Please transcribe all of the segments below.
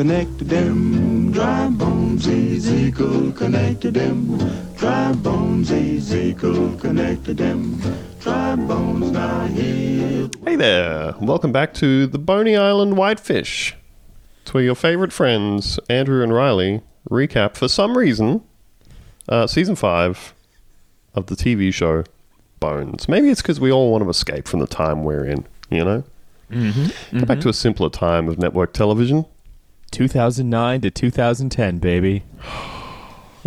connected them. Dry bones, Ezekiel connected them. Dry bones, Ezekiel connected them. Dry bones now here. Hey there, welcome back to the Boney Island Whitefish. It's where your favorite friends, Andrew and Riley, recap for some reason uh, season five of the TV show Bones. Maybe it's because we all want to escape from the time we're in, you know? Mm-hmm. Go back to a simpler time of network television. 2009 to 2010, baby.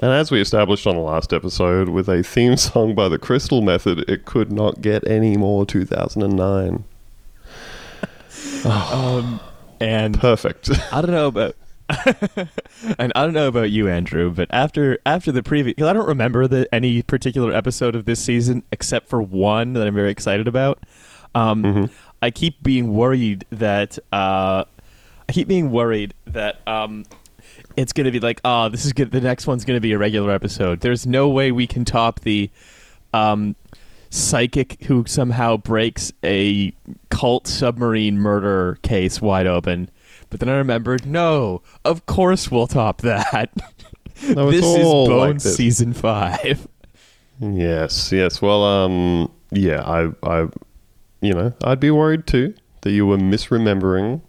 And as we established on the last episode, with a theme song by the Crystal Method, it could not get any more 2009. Um, and Perfect. I don't know about. and I don't know about you, Andrew, but after after the previous, because I don't remember the any particular episode of this season except for one that I'm very excited about. Um, I keep being worried that uh, keep being worried that um, it's going to be like, oh, this is good. The next one's going to be a regular episode. There's no way we can top the um, psychic who somehow breaks a cult submarine murder case wide open. But then I remembered, no, of course we'll top that. No, it's this is all like Bones this. season five. Yes, yes. Well, um, yeah, I, I, you know, I'd be worried too that you were misremembering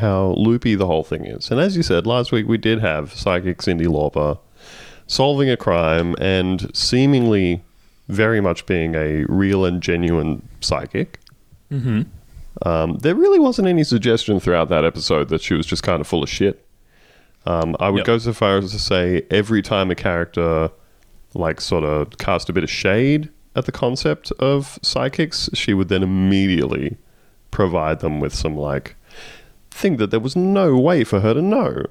how loopy the whole thing is. And as you said last week, we did have psychic Cyndi Lauper solving a crime and seemingly very much being a real and genuine psychic. Mm-hmm. Um, there really wasn't any suggestion throughout that episode that she was just kind of full of shit. Um, I would Yep. go so far as to say every time a character like sort of cast a bit of shade at the concept of psychics, she would then immediately provide them with some like thing that there was no way for her to know,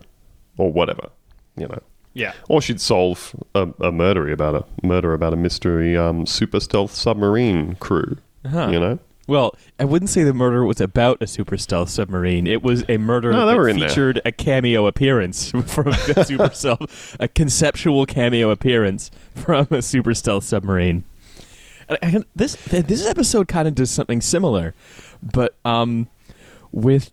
or whatever, you know. Yeah. Or she'd solve a, a murder about a murder about a mystery um, super stealth submarine crew. Uh-huh. You know, Well, I wouldn't say the murder was about a super stealth submarine. It was a murder No, that in there. featured a cameo appearance from a super stealth, a conceptual cameo appearance from a super stealth submarine. And I- this this episode kind of does something similar, but um, with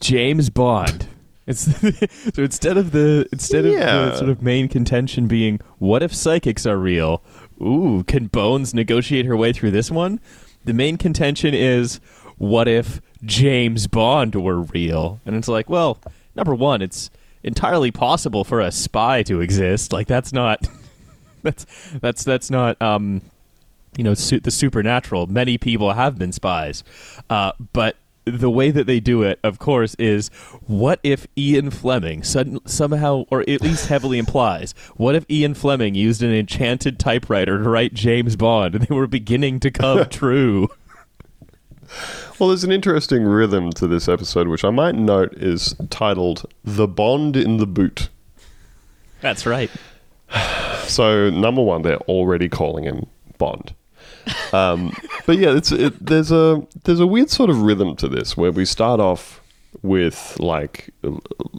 James Bond. It's so instead of the instead of Yeah. the sort of main contention being what if psychics are real? Ooh, can Bones negotiate her way through this one? The main contention is what if James Bond were real? And it's like, well, number one, it's entirely possible for a spy to exist. Like that's not that's that's that's not um you know su- the supernatural. Many people have been spies, uh, but the way that they do it, of course, is what if Ian Fleming sudden, somehow, or at least heavily implies, what if Ian Fleming used an enchanted typewriter to write James Bond, and they were beginning to come true? Well, there's an interesting rhythm to this episode, which I might note is titled The Bond in the Boot. That's right. So, number one, they're already calling him Bond. Um, but yeah, it's it, there's a there's a weird sort of rhythm to this where we start off with like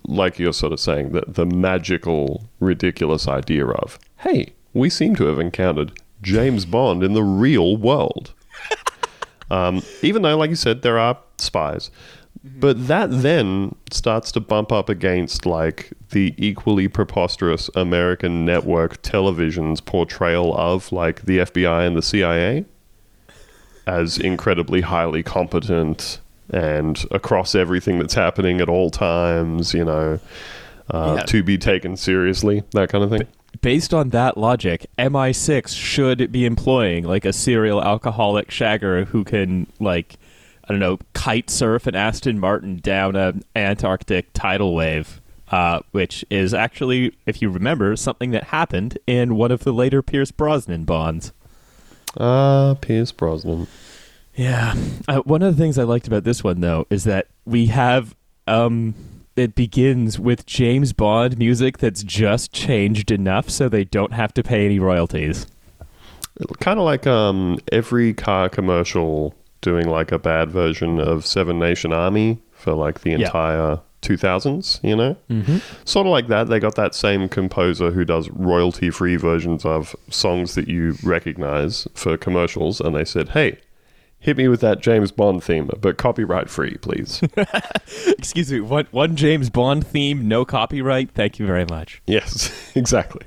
like you're sort of saying that the magical ridiculous idea of hey we seem to have encountered James Bond in the real world um, even though, like you said, there are spies. But that then starts to bump up against like the equally preposterous American network television's portrayal of like the FBI and the CIA as incredibly highly competent and across everything that's happening at all times, you know, uh, Yeah. to be taken seriously, that kind of thing. Based on that logic, MI6 should be employing like a serial alcoholic shagger who can like I don't know kite surf an Aston Martin down an Antarctic tidal wave, uh, which is actually, if you remember, something that happened in one of the later Pierce Brosnan bonds. Ah, Pierce Brosnan. Yeah. Uh, one of the things I liked about this one, though, is that we have. Um, it begins with James Bond music that's just changed enough so they don't have to pay any royalties. kind of like um, every car commercial doing like a bad version of Seven Nation Army for like the Yeah. entire 2000s, you know? Mm-hmm. Sort of like that. They got that same composer who does royalty free versions of songs that you recognize for commercials, and they said, hey, hit me with that James Bond theme, but copyright free, please. Excuse me. One one James Bond theme, no copyright. Thank you very much. yes, exactly.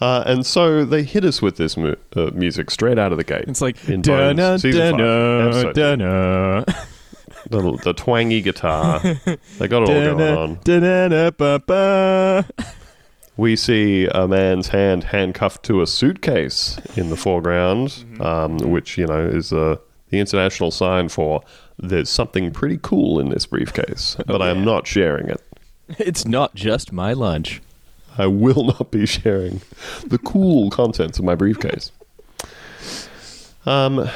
Uh, and so they hit us with this mu- uh, music straight out of the gate. It's like in da Bones, season five, episode two. the, the twangy guitar. They got it all going on. We see a man's hand handcuffed to a suitcase in the foreground, um, which you know is uh, the international sign for there's something pretty cool in this briefcase, but I am not sharing it. It's not just my lunch. I will not be sharing the cool contents of my briefcase. Um,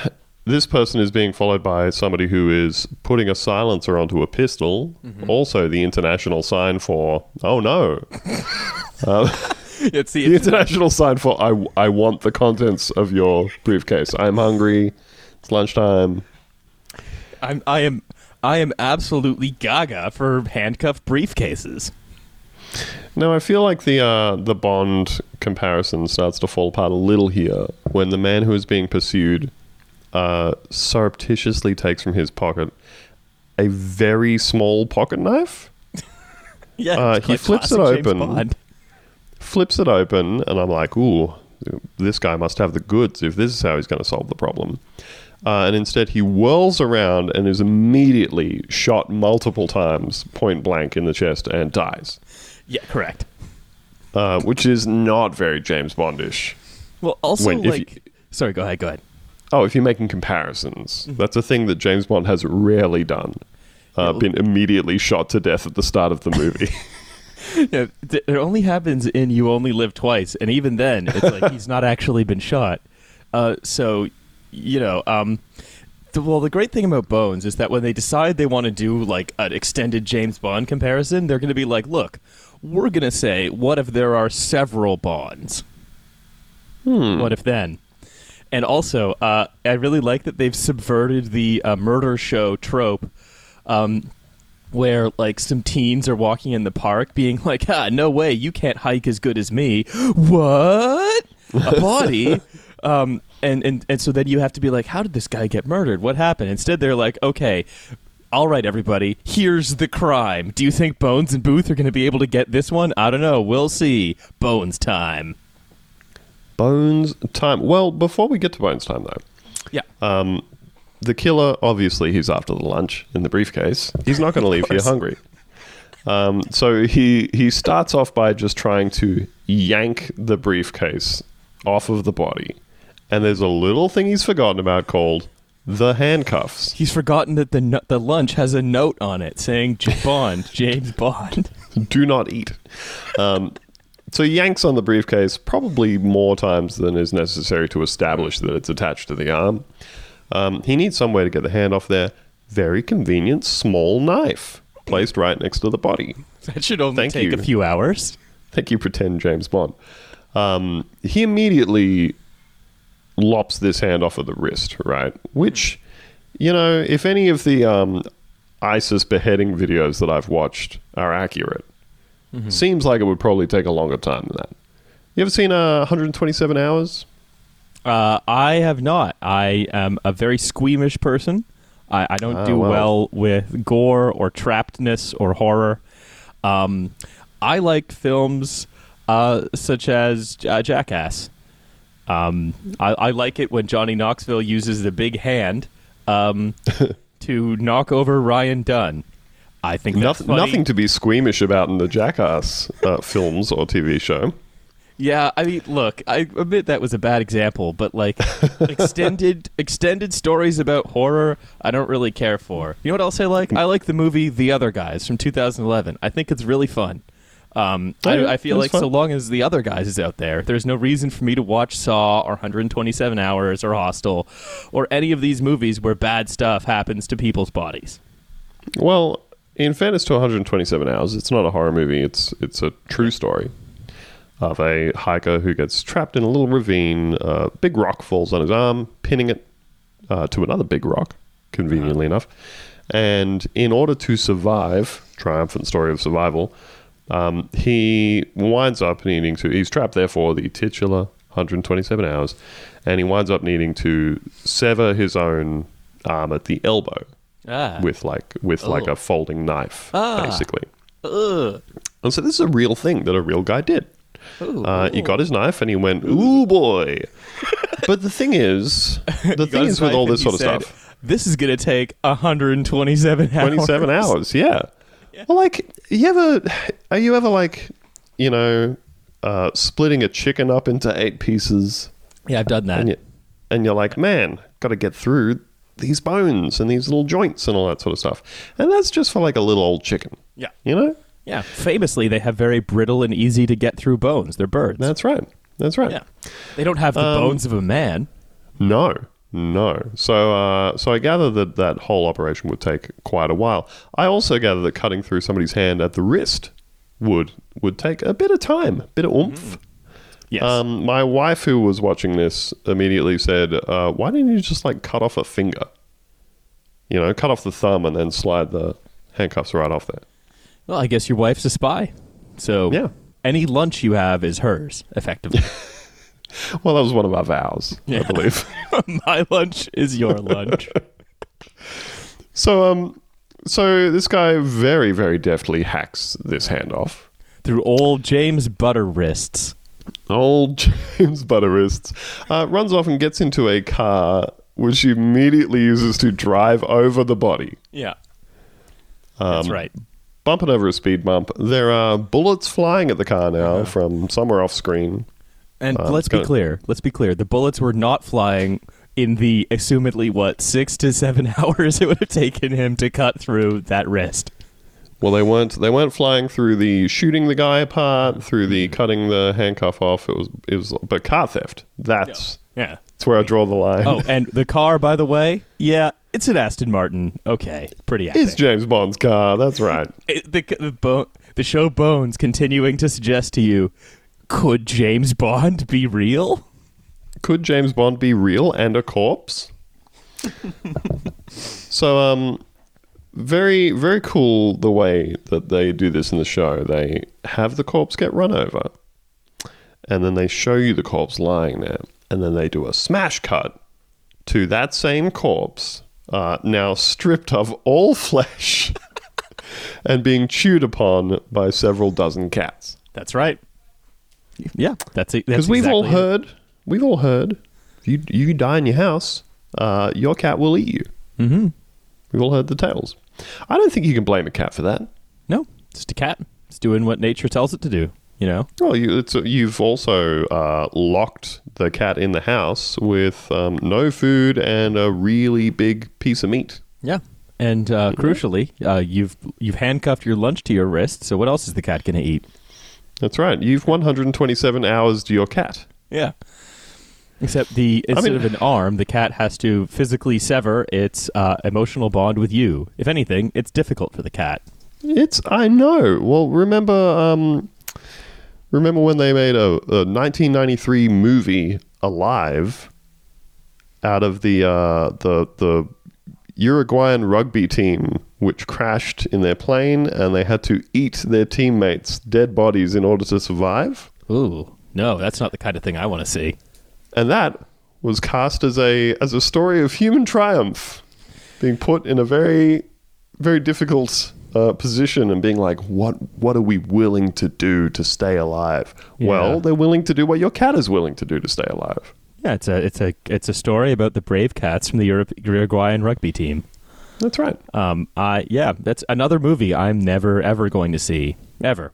this person is being followed by somebody who is putting a silencer onto a pistol, also the international sign for oh no. It's The the international sign for I, I want the contents of your briefcase. I'm hungry. It's lunchtime. I'm I am I am absolutely gaga for handcuffed briefcases. Now I feel like the uh, the Bond comparison starts to fall apart a little here when the man who is being pursued uh, surreptitiously takes from his pocket a very small pocket knife, Yeah, Uh, he flips it open. Flips it open, and I'm like, ooh, this guy must have the goods if this is how he's going to solve the problem. Uh, and instead, he whirls around and is immediately shot multiple times, point blank in the chest, and dies. Yeah, correct. Uh, which is not very James Bondish. Well, also When- if like, sorry, go ahead, go ahead. Oh, if you're making comparisons, Mm-hmm. that's a thing that James Bond has rarely done. Uh, Yeah. been immediately shot to death at the start of the movie. Yeah, it only happens in You Only Live Twice, and even then, it's like he's not actually been shot. Uh, so, you know, um, the, well, the great thing about Bones is that when they decide they want to do like an extended James Bond comparison, they're going to be like, "Look, we're going to say, what if there are several Bonds? What if then?" And also, uh, I really like that they've subverted the uh, murder show trope. Um, where like some teens are walking in the park being like, ah, no way, you can't hike as good as me. What? A body? um, and, and, and so then you have to be like, how did this guy get murdered? What happened? Instead, they're like, okay, all right, everybody, here's the crime. Do you think Bones and Booth are going to be able to get this one? I don't know. We'll see. Bones time. Bones time. Well, before we get to Bones time, though, Yeah. um, the killer obviously he's after the lunch in the briefcase. He's not going to leave here hungry. Um, so he he starts off by just trying to yank the briefcase off of the body, and there's a little thing he's forgotten about called the handcuffs. He's forgotten that the nu- the lunch has a note on it saying J- Bond, James Bond. Do not eat. Um, so he yanks on the briefcase probably more times than is necessary to establish that it's attached to the arm. Um, he needs some way to get the hand off there. Very convenient small knife placed right next to the body. That should only Thank take you. a few hours. Thank you, pretend James Bond. Um, he immediately lops this hand off of the wrist, right? Which, you know, if any of the um, ISIS beheading videos that I've watched are accurate, seems like it would probably take a longer time than that. You ever seen uh, 127 Hours? Uh, I have not. I am a very squeamish person. I, I don't Ah, do well. well with gore or trappedness or horror. Um, I like films uh, such as uh, Jackass. Um, I, I like it when Johnny Knoxville uses the big hand um, to knock over Ryan Dunn. I think that's Noth- nothing to be squeamish about in the Jackass uh, films or TV show. Yeah, I mean, look, I admit that was a bad example, but like extended extended stories about horror, I don't really care for. You know what else I like? I like the movie The Other Guys from 2011. I think it's really fun. Um, I, I feel like so long as The Other Guys is out there, there's no reason for me to watch Saw or 127 Hours or Hostel or any of these movies where bad stuff happens to people's bodies. Well, in fairness to 127 Hours, it's not a horror movie. It's it's a true story of a hiker who gets trapped in a little ravine. A big rock falls on his arm, pinning it uh, to another big rock, conveniently enough. And in order to survive, triumphant story of survival, um, he winds up needing to. He's trapped there for the titular 127 hours, and he winds up needing to sever his own arm at the elbow Ah. with like with like a folding knife, Ah. basically. Ugh. And so this is a real thing that a real guy did. Ooh. Uh, he got his knife and he went, "Ooh boy!" but the thing is, the thing is with all this sort of said, stuff. This is going to take 127 hours. 27 hours yeah. well like you ever are you ever like you know uh, splitting a chicken up into eight pieces Yeah, I've done that. and you and you're like man got to get through these bones and these little joints and all that sort of stuff and that's just for like a little old chicken Yeah. you know Yeah. Famously, they have very brittle and easy to get through bones. They're birds. that's right that's right yeah. They don't have the Um, bones of a man. No, no. So, uh, so I gather that that whole operation would take quite a while. I also gather that cutting through somebody's hand at the wrist would would take a bit of time, a bit of oomph. Yes. Um, my wife, who was watching this, immediately said, uh, "Why didn't you just like cut off a finger? You know, cut off the thumb and then slide the handcuffs right off there." well, I guess your wife's a spy. So Yeah. any lunch you have is hers, effectively. Well, that was one of our vows, I believe. My lunch is your lunch. so, um, so this guy very, very deftly hacks this hand off. Through old James Butter wrists. Old James Butterwrists uh, runs off and gets into a car, which he immediately uses to drive over the body, Yeah. Um, That's right. bumping over a speed bump. There are bullets flying at the car now from somewhere off screen. And uh, let's be clear. Let's be clear. The bullets were not flying in the assumedly what six to seven hours it would have taken him to cut through that wrist. Well, they weren't. They weren't flying through the shooting the guy apart, through the cutting the handcuff off. It was. It was. But car theft. That's. Yeah. That's where I draw the line. Oh, and the car, by the way, yeah, it's an Aston Martin. Okay, pretty epic. it's James Bond's car. That's right. It- the the, the show Bones continuing to suggest to you, could James Bond be real? Could James Bond be real and a corpse? so, um, very, very cool the way that they do this in the show. They have the corpse get run over, and then they show you the corpse lying there, and then they do a smash cut to that same corpse, uh, now stripped of all flesh and being chewed upon by several dozen cats. That's right. Yeah, that's it. Because Because we've all heard, we've all heard, if you you die in your house, uh, your cat will eat you. Mm-hmm. We've all heard the tales. I don't think you can blame a cat for that. No, it's just a cat. It's doing what nature tells it to do. You know. Well, you, it's, you've also uh, locked the cat in the house with um, no food and a really big piece of meat. Yeah. And uh, crucially, uh, you've you've handcuffed your lunch to your wrist. So what else is the cat going to eat? That's right. You've 127 hours to your cat. Yeah. Except the instead mean- of an arm, the cat has to physically sever its uh, emotional bond with you. If anything, it's difficult for the cat. It's I know. Well, remember um remember when they made a, a 1993 movie Alive out of the uh the the Uruguayan rugby team which crashed in their plane and they had to eat their teammates' dead bodies in order to survive? Ooh, no, that's not the kind of thing I want to see. And that was cast as a as a story of human triumph being put in a very very difficult uh, position and being like what what are we willing to do to stay alive Yeah. well they're willing to do what your cat is willing to do to stay alive Yeah, it's a it's a it's a story about the brave cats from the Europe, Uruguayan rugby team. That's right Um, I yeah, that's another movie I'm never ever going to see ever.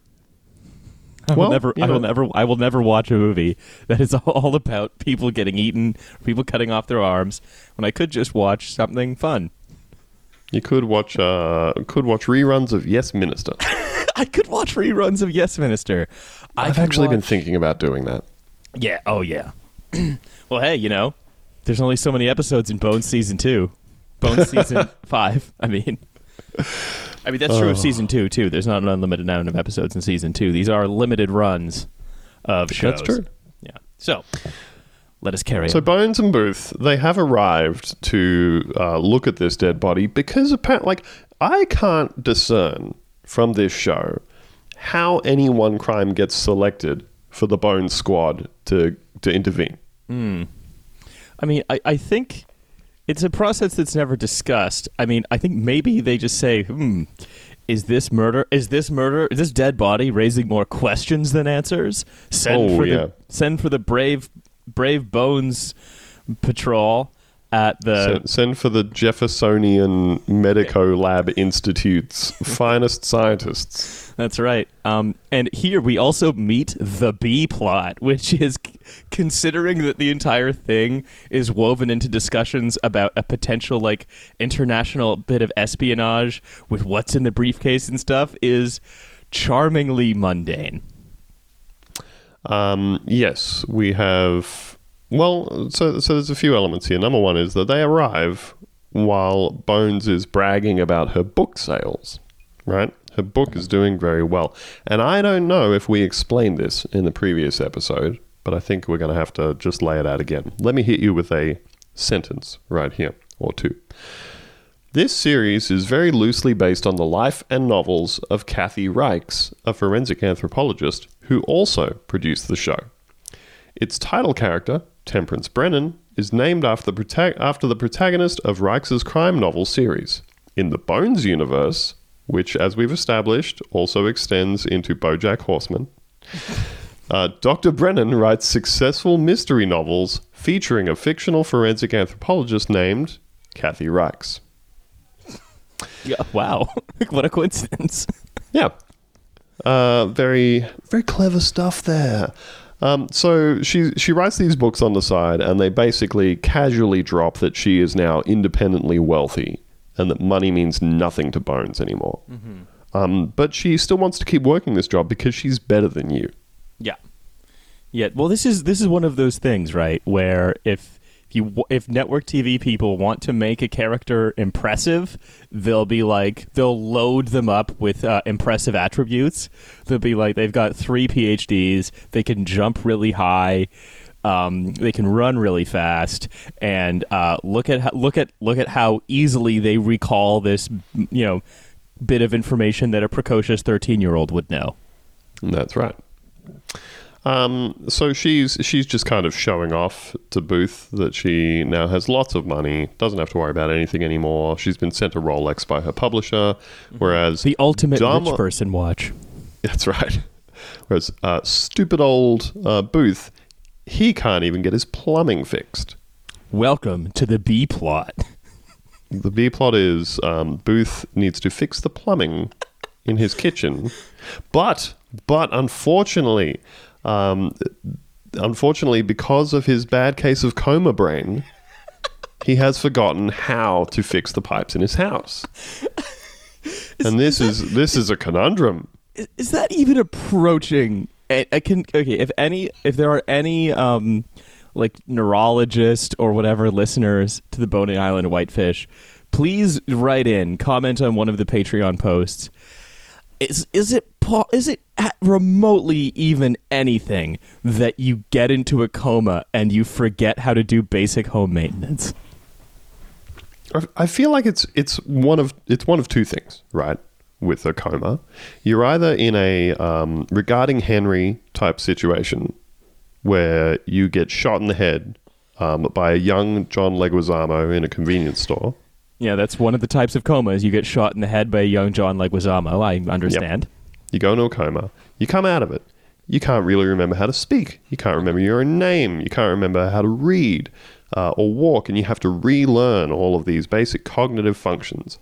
I will Well, never. you I will never. I will never watch a movie that is all about people getting eaten, people cutting off their arms, when I could just watch something fun. you could watch uh could watch reruns of yes minister I could watch reruns of Yes Minister. I i've actually been thinking about doing that Yeah. Oh yeah. well, hey, you know, there's only so many episodes in Bones season two. Bones season five. I mean, I mean that's true of season two too. There's not an unlimited amount of episodes in season two. These are limited runs of shows. That's true. Yeah. So let us carry So on. Bones and Booth, they have arrived to uh, look at this dead body because apparently, like, I can't discern from this show how any one crime gets selected for the Bones Squad to to intervene. I mean, I, I think it's a process that's never discussed. I mean, I think maybe they just say, hmm, is this murder? Is this murder? Is this dead body raising more questions than answers? Send Oh, for yeah. the send for the brave brave bones patrol at the Send, send for the Jeffersonian Medico Lab Institute's finest scientists. That's right. Um, and here we also meet the B plot, which is considering that the entire thing is woven into discussions about a potential like international bit of espionage with what's in the briefcase and stuff is charmingly mundane. Um, yes, we have. Well, so so there's a few elements here. Number one is that they arrive while Bones is bragging about her book sales. Right, her book is doing very well, and I don't know if we explained this in the previous episode, but I think we're going to have to just lay it out again. Let me hit you with a sentence right here or two. This series is very loosely based on the life and novels of Kathy Reichs, a forensic anthropologist who also produced the show. Its title character, Temperance Brennan, is named after the, prota- after the protagonist of Reichs' crime novel series. In the Bones universe, which, as we've established, also extends into Bojack Horseman, uh, Dr. Brennan writes successful mystery novels featuring a fictional forensic anthropologist named Kathy Reichs. Yeah, wow, what a coincidence! Yeah. Uh, very, very clever stuff there. Um, so she she writes these books on the side, and they basically casually drop that she is now independently wealthy, and that money means nothing to Bones anymore. Um, but she still wants to keep working this job because she's better than you. Yeah, yeah. Well, this is this is one of those things, right? Where if you if network TV people want to make a character impressive, they'll be like they'll load them up with uh, impressive attributes. They'll be like they've got three PhDs, they can jump really high. Um, they can run really fast, and uh, look at how, look at look at how easily they recall this, you know, bit of information that a precocious thirteen year old would know. That's right. Um, so she's she's just kind of showing off to Booth that she now has lots of money, doesn't have to worry about anything anymore. She's been sent a Rolex by her publisher, whereas The ultimate dumb- rich person watch. That's right. Whereas uh, stupid old uh, Booth, he can't even get his plumbing fixed. Welcome to the B plot. The B plot is um, Booth needs to fix the plumbing in his kitchen, but but unfortunately, um, unfortunately, because of his bad case of coma brain, he has forgotten how to fix the pipes in his house. and this is this is a conundrum. Is, is that even approaching? I, I can okay. If any, if there are any um, like neurologist or whatever listeners to the Boney Island Whitefish, please write in, comment on one of the Patreon posts. Is is it is it remotely even anything that you get into a coma and you forget how to do basic home maintenance? I- I feel like it's it's one of it's one of two things, right? With a coma, you're either in a um, regarding Henry type situation where you get shot in the head um, by a young John Leguizamo in a convenience store. Yeah, that's one of the types of comas. You get shot in the head by a young John Leguizamo. I understand. You go into a coma. You come out of it. You can't really remember how to speak. You can't remember your own name. You can't remember how to read uh, or walk, and you have to relearn all of these basic cognitive functions.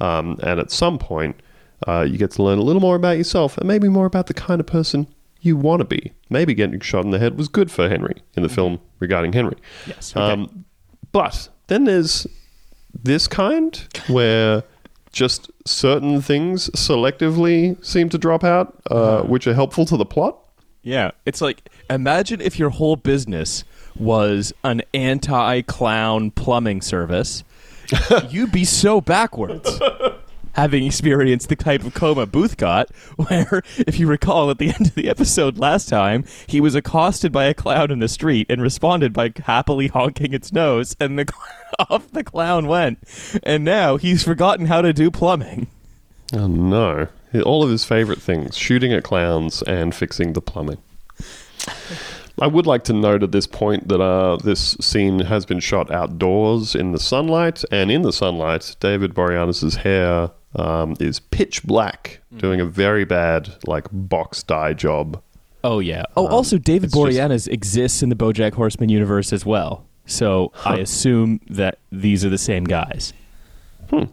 Um, and at some point, uh, you get to learn a little more about yourself and maybe more about the kind of person you want to be. Maybe getting shot in the head was good for Henry in the film regarding Henry. Yes. okay. Um, but then there's this kind where just certain things selectively seem to drop out, uh, which are helpful to the plot. Yeah, it's like imagine if your whole business was an anti-clown plumbing service. You'd be so backwards. Having experienced the type of coma Booth got, where, if you recall at the end of the episode last time, he was accosted by a clown in the street and responded by happily honking its nose, and the off the clown went. And now he's forgotten how to do plumbing. Oh no! All of his favorite things: shooting at clowns and fixing the plumbing. I would like to note at this point that uh, this scene has been shot outdoors in the sunlight, and in the sunlight, David Boreanaz's hair um, is pitch black, doing a very bad like box dye job. Oh yeah. Oh, also David it's just- Boreanaz exists in the BoJack Horseman universe as well. So I assume that these are the same guys. Hmm.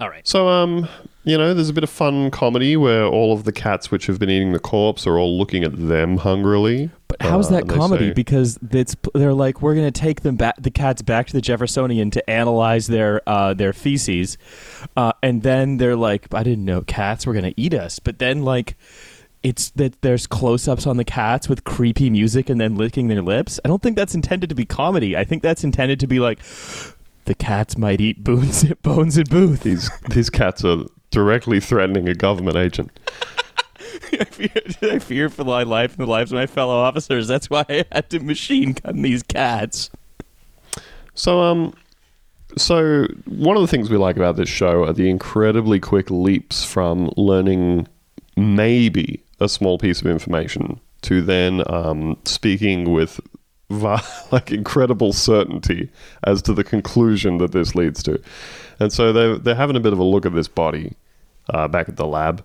All right. So, um, you know, there's a bit of fun comedy where all of the cats which have been eating the corpse are all looking at them hungrily. But how's Uh, that and they comedy? say- because it's they're like we're gonna take them back, the cats back to the Jeffersonian to analyze their uh, their feces, uh, and then they're like, I didn't know cats were gonna eat us. But then like, it's that there's close-ups on the cats with creepy music and then licking their lips. I don't think that's intended to be comedy. I think that's intended to be like, the cats might eat Bones, Bones and Booth. these these cats are directly threatening a government agent. I fear, I fear for my life and the lives of my fellow officers. That's why I had to machine gun these cats. So, um, so one of the things we like about this show are the incredibly quick leaps from learning maybe a small piece of information to then um, speaking with like incredible certainty as to the conclusion that this leads to. And so they're, they're having a bit of a look at this body uh, back at the lab.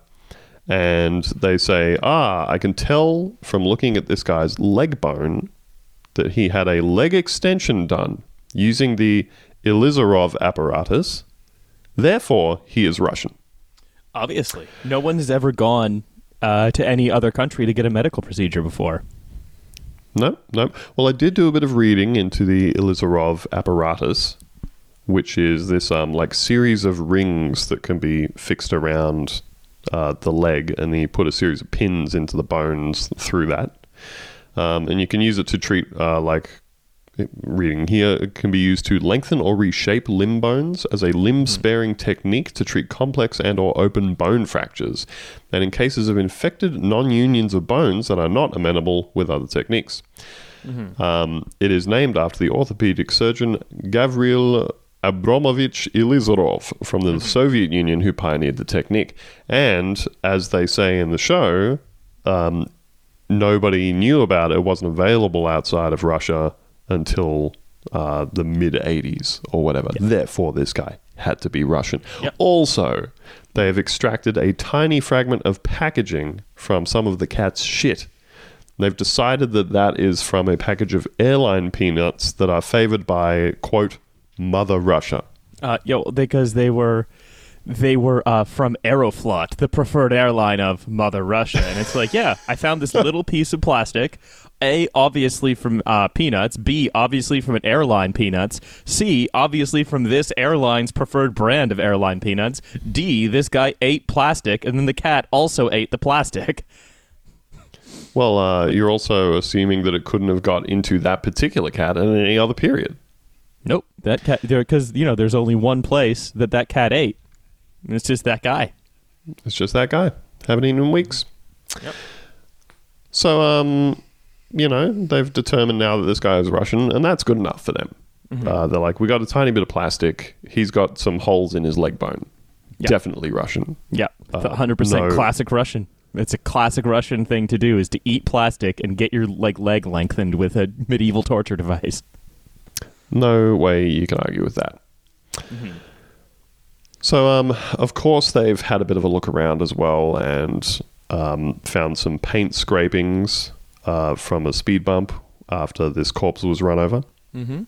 And they say, ah, I can tell from looking at this guy's leg bone that he had a leg extension done using the Ilizarov apparatus. Therefore, he is Russian. Obviously, no one has ever gone uh, to any other country to get a medical procedure before. No, no. Well, I did do a bit of reading into the Ilizarov apparatus, which is this um, like series of rings that can be fixed around uh, the leg, and then you put a series of pins into the bones through that, um, and you can use it to treat uh, like reading here it can be used to lengthen or reshape limb bones as a limb sparing technique to treat complex and or open bone fractures and in cases of infected non-unions of bones that are not amenable with other techniques um, it is named after the orthopedic surgeon Gavril Abramovich Ilizarov from the Soviet Union who pioneered the technique. And as they say in the show, um, nobody knew about it. It wasn't available outside of Russia until uh, the mid 80s or whatever. Therefore, this guy had to be Russian. Yep. Also, they have extracted a tiny fragment of packaging from some of the cat's shit. They've decided that that is from a package of airline peanuts that are favored by, quote, Mother Russia. Uh, yo, because they were they were uh, from Aeroflot, the preferred airline of Mother Russia, and it's like, yeah, I found this little piece of plastic. A, obviously from uh, peanuts. B, obviously from an airline peanuts. C, obviously from this airline's preferred brand of airline peanuts. D, this guy ate plastic, and then the cat also ate the plastic. Well, uh, you're also assuming that it couldn't have got into that particular cat in any other period. Nope, that cat there because you know there's only one place that that cat ate. It's just that guy. It's just that guy. Haven't eaten in weeks. Yep. So, um, you know, they've determined now that this guy is Russian, and that's good enough for them. Uh, they're like, we got a tiny bit of plastic. He's got some holes in his leg bone. Yeah. Definitely Russian. Yeah, Uh, hundred percent no. classic Russian. It's a classic Russian thing to do is to eat plastic and get your like leg lengthened with a medieval torture device. No way you can argue with that. So, um, of course, they've had a bit of a look around as well and um, found some paint scrapings uh, from a speed bump after this corpse was run over. Mm-hmm.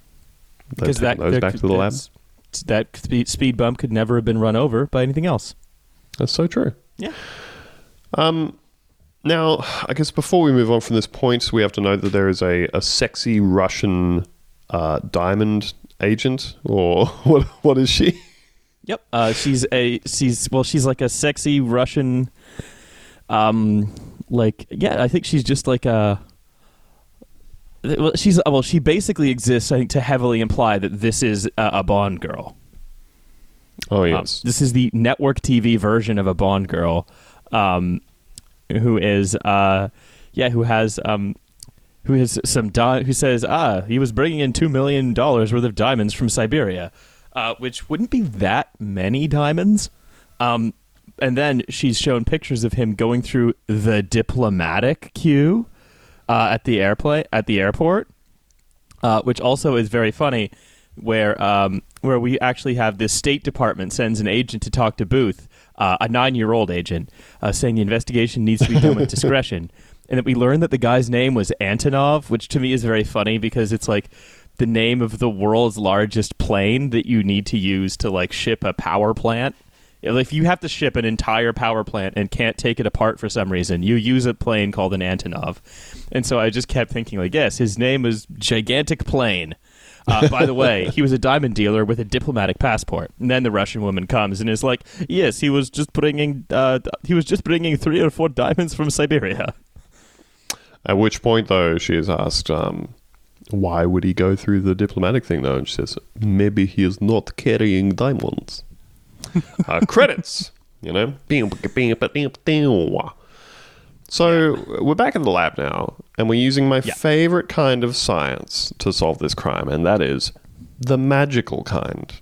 They've taken those back could- to the lab. That speed, speed bump could never have been run over by anything else. That's so true. Yeah. Um, now, I guess before we move on from this point, we have to note that there is a, a sexy Russian uh, diamond agent, or what? What is she? Yep. Uh, she's a she's well she's like a sexy Russian. Um, like yeah, I think she's just like a. Well, she's well. She basically exists, I think, to heavily imply that this is a, a Bond girl. Oh Um, yes, this is the network TV version of a Bond girl, um, who is uh, yeah, who has um, who has some di- who says ah he was bringing in two million dollars worth of diamonds from Siberia, uh, which wouldn't be that many diamonds. Um, and then she's shown pictures of him going through the diplomatic queue. uh, at the airplane at the airport, uh, which also is very funny, where um, where we actually have the State Department sends an agent to talk to Booth, uh, a nine year old agent, uh, saying the investigation needs to be done with discretion, and that we learn that the guy's name was Antonov, which to me is very funny because it's like the name of the world's largest plane that you need to use to like ship a power plant. If you have to ship an entire power plant and can't take it apart for some reason, you use a plane called an Antonov. And so I just kept thinking, like, yes, his name is Gigantic Plane. Uh, by the way, he was a diamond dealer with a diplomatic passport. And then the Russian woman comes and is like, "Yes, he was just bringing, uh, he was just bringing three or four diamonds from Siberia." At which point, though, she is asked, um, why would he go through the diplomatic thing, though? And she says, maybe he is not carrying diamonds. uh, credits, you know? So we're back in the lab now, and we're using my Yeah. favorite kind of science to solve this crime, and that is the magical kind.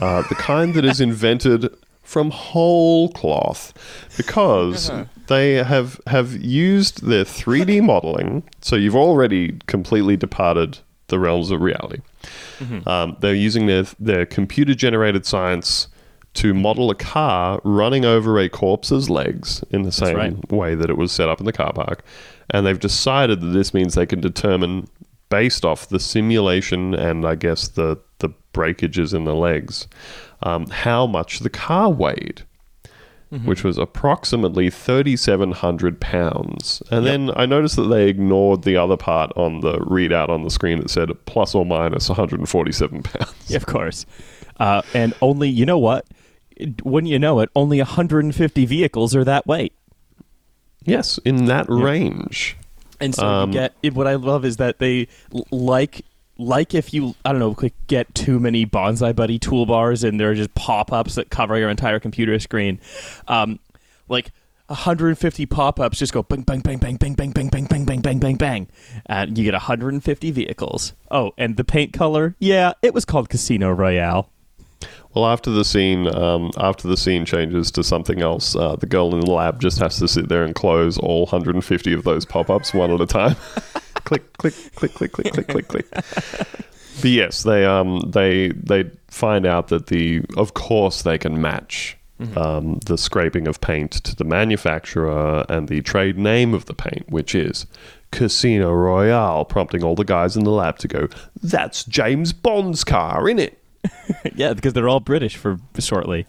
Uh, the kind that is invented from whole cloth because they have have used their 3D modeling. So you've already completely departed the realms of reality. Um, they're using their their computer generated science to model a car running over a corpse's legs in the same right. way that it was set up in the car park, and they've decided that this means they can determine based off the simulation and I guess the the breakages in the legs, um, how much the car weighed, which was approximately thirty seven hundred pounds. And then I noticed that they ignored the other part on the readout on the screen that said plus or minus one hundred and forty seven pounds. Yeah, of course. Uh, and only, you know what? Wouldn't you know it? Only 150 vehicles are that weight. Yes, in that range. And so Um, you get it, what I love is that they like like if you I don't know like get too many BonziBuddy toolbars and there are just pop-ups that cover your entire computer screen, um, like 150 pop-ups just go bang bang bang bang bang bang bang bang bang bang bang bang bang, and you get 150 vehicles. Oh, and the paint color, yeah, it was called Casino Royale. Well, after the scene, um, after the scene changes to something else, uh, the girl in the lab just has to sit there and close all 150 of those pop-ups one at a time. click, click, click, click, click, click, click, click. But yes, they um they they find out that the of course they can match um, the scraping of paint to the manufacturer and the trade name of the paint, which is Casino Royale, prompting all the guys in the lab to go, "That's James Bond's car, innit?" yeah, because they're all British for shortly.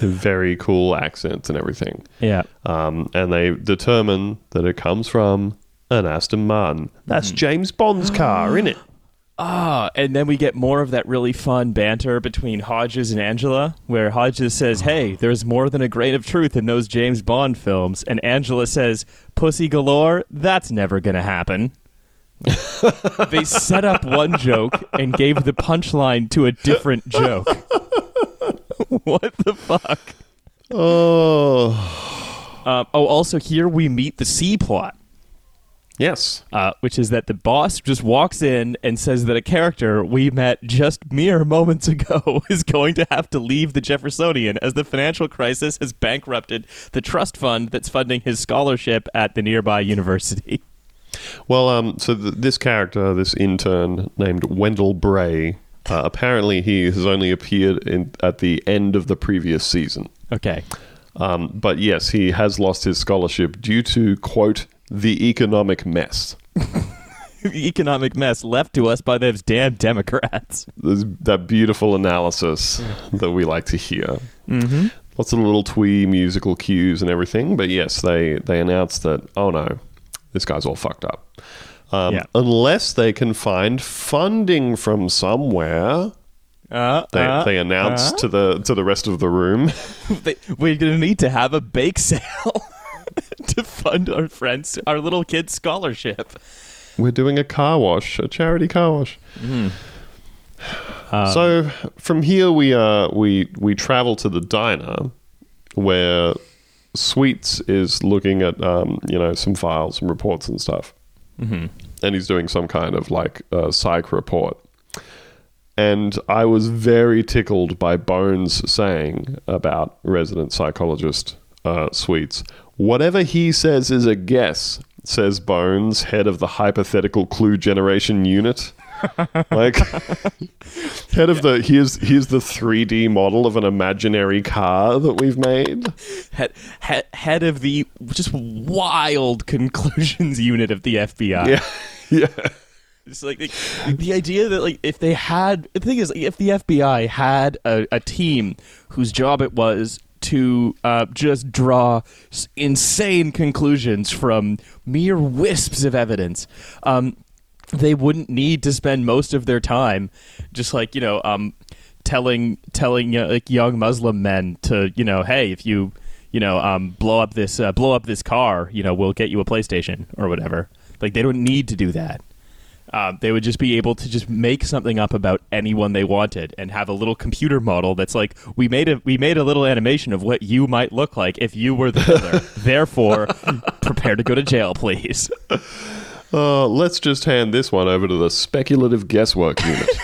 the very cool accents and everything. Yeah. Um, and they determine that it comes from an Aston Martin. That's James Bond's car, innit? Ah, and then we get more of that really fun banter between Hodges and Angela, where Hodges says, "Hey, there's more than a grain of truth in those James Bond films," and Angela says, "Pussy galore, that's never gonna happen." they set up one joke and gave the punchline to a different joke. what the fuck? Oh, Um, oh, also here we meet the C plot. Yes. uh, which is that the boss just walks in and says that a character we met just mere moments ago is going to have to leave the Jeffersonian as the financial crisis has bankrupted the trust fund that's funding his scholarship at the nearby university. Well, um, so th- this character, this intern named Wendell Bray, uh, apparently he has only appeared in, at the end of the previous season. Okay. Um, but yes, he has lost his scholarship due to, quote, the economic mess. the economic mess left to us by those damn Democrats. There's that beautiful analysis that we like to hear. Mm-hmm. Lots of little twee musical cues and everything. But yes, they, they announced that, oh no, this guy's all fucked up. Um, Yeah. Unless they can find funding from somewhere. Uh, They, uh, they announced uh. to the to the rest of the room. They- we're going to need to have a bake sale to fund our friends, our little kid's scholarship. We're doing a car wash, a charity car wash. so from here we uh we we travel to the diner where Sweets is looking at um you know some files, some reports and stuff, mm-hmm. and he's doing some kind of like uh, psych report. And I was very tickled by Bones saying about resident psychologist uh, Sweets. Whatever he says is a guess. says Bones, head of the hypothetical clue generation unit. like head of the here's here's the 3D model of an imaginary car that we've made. Head, head, head of the just wild conclusions unit of the FBI. Yeah. Yeah. It's like, like, the idea that like if they had the thing is like, if the FBI had a, a team whose job it was to uh, just draw insane conclusions from mere wisps of evidence, um, they wouldn't need to spend most of their time just like you know um, telling telling uh, like young Muslim men to you know hey if you you know um, blow up this uh, blow up this car you know we'll get you a PlayStation or whatever. Like they don't need to do that uh, they would just be able to just make something up about anyone they wanted and have a little computer model that's like we made a we made a little animation of what you might look like if you were the killer. Therefore, prepare to go to jail, please. Uh, let's just hand this one over to the speculative guesswork unit.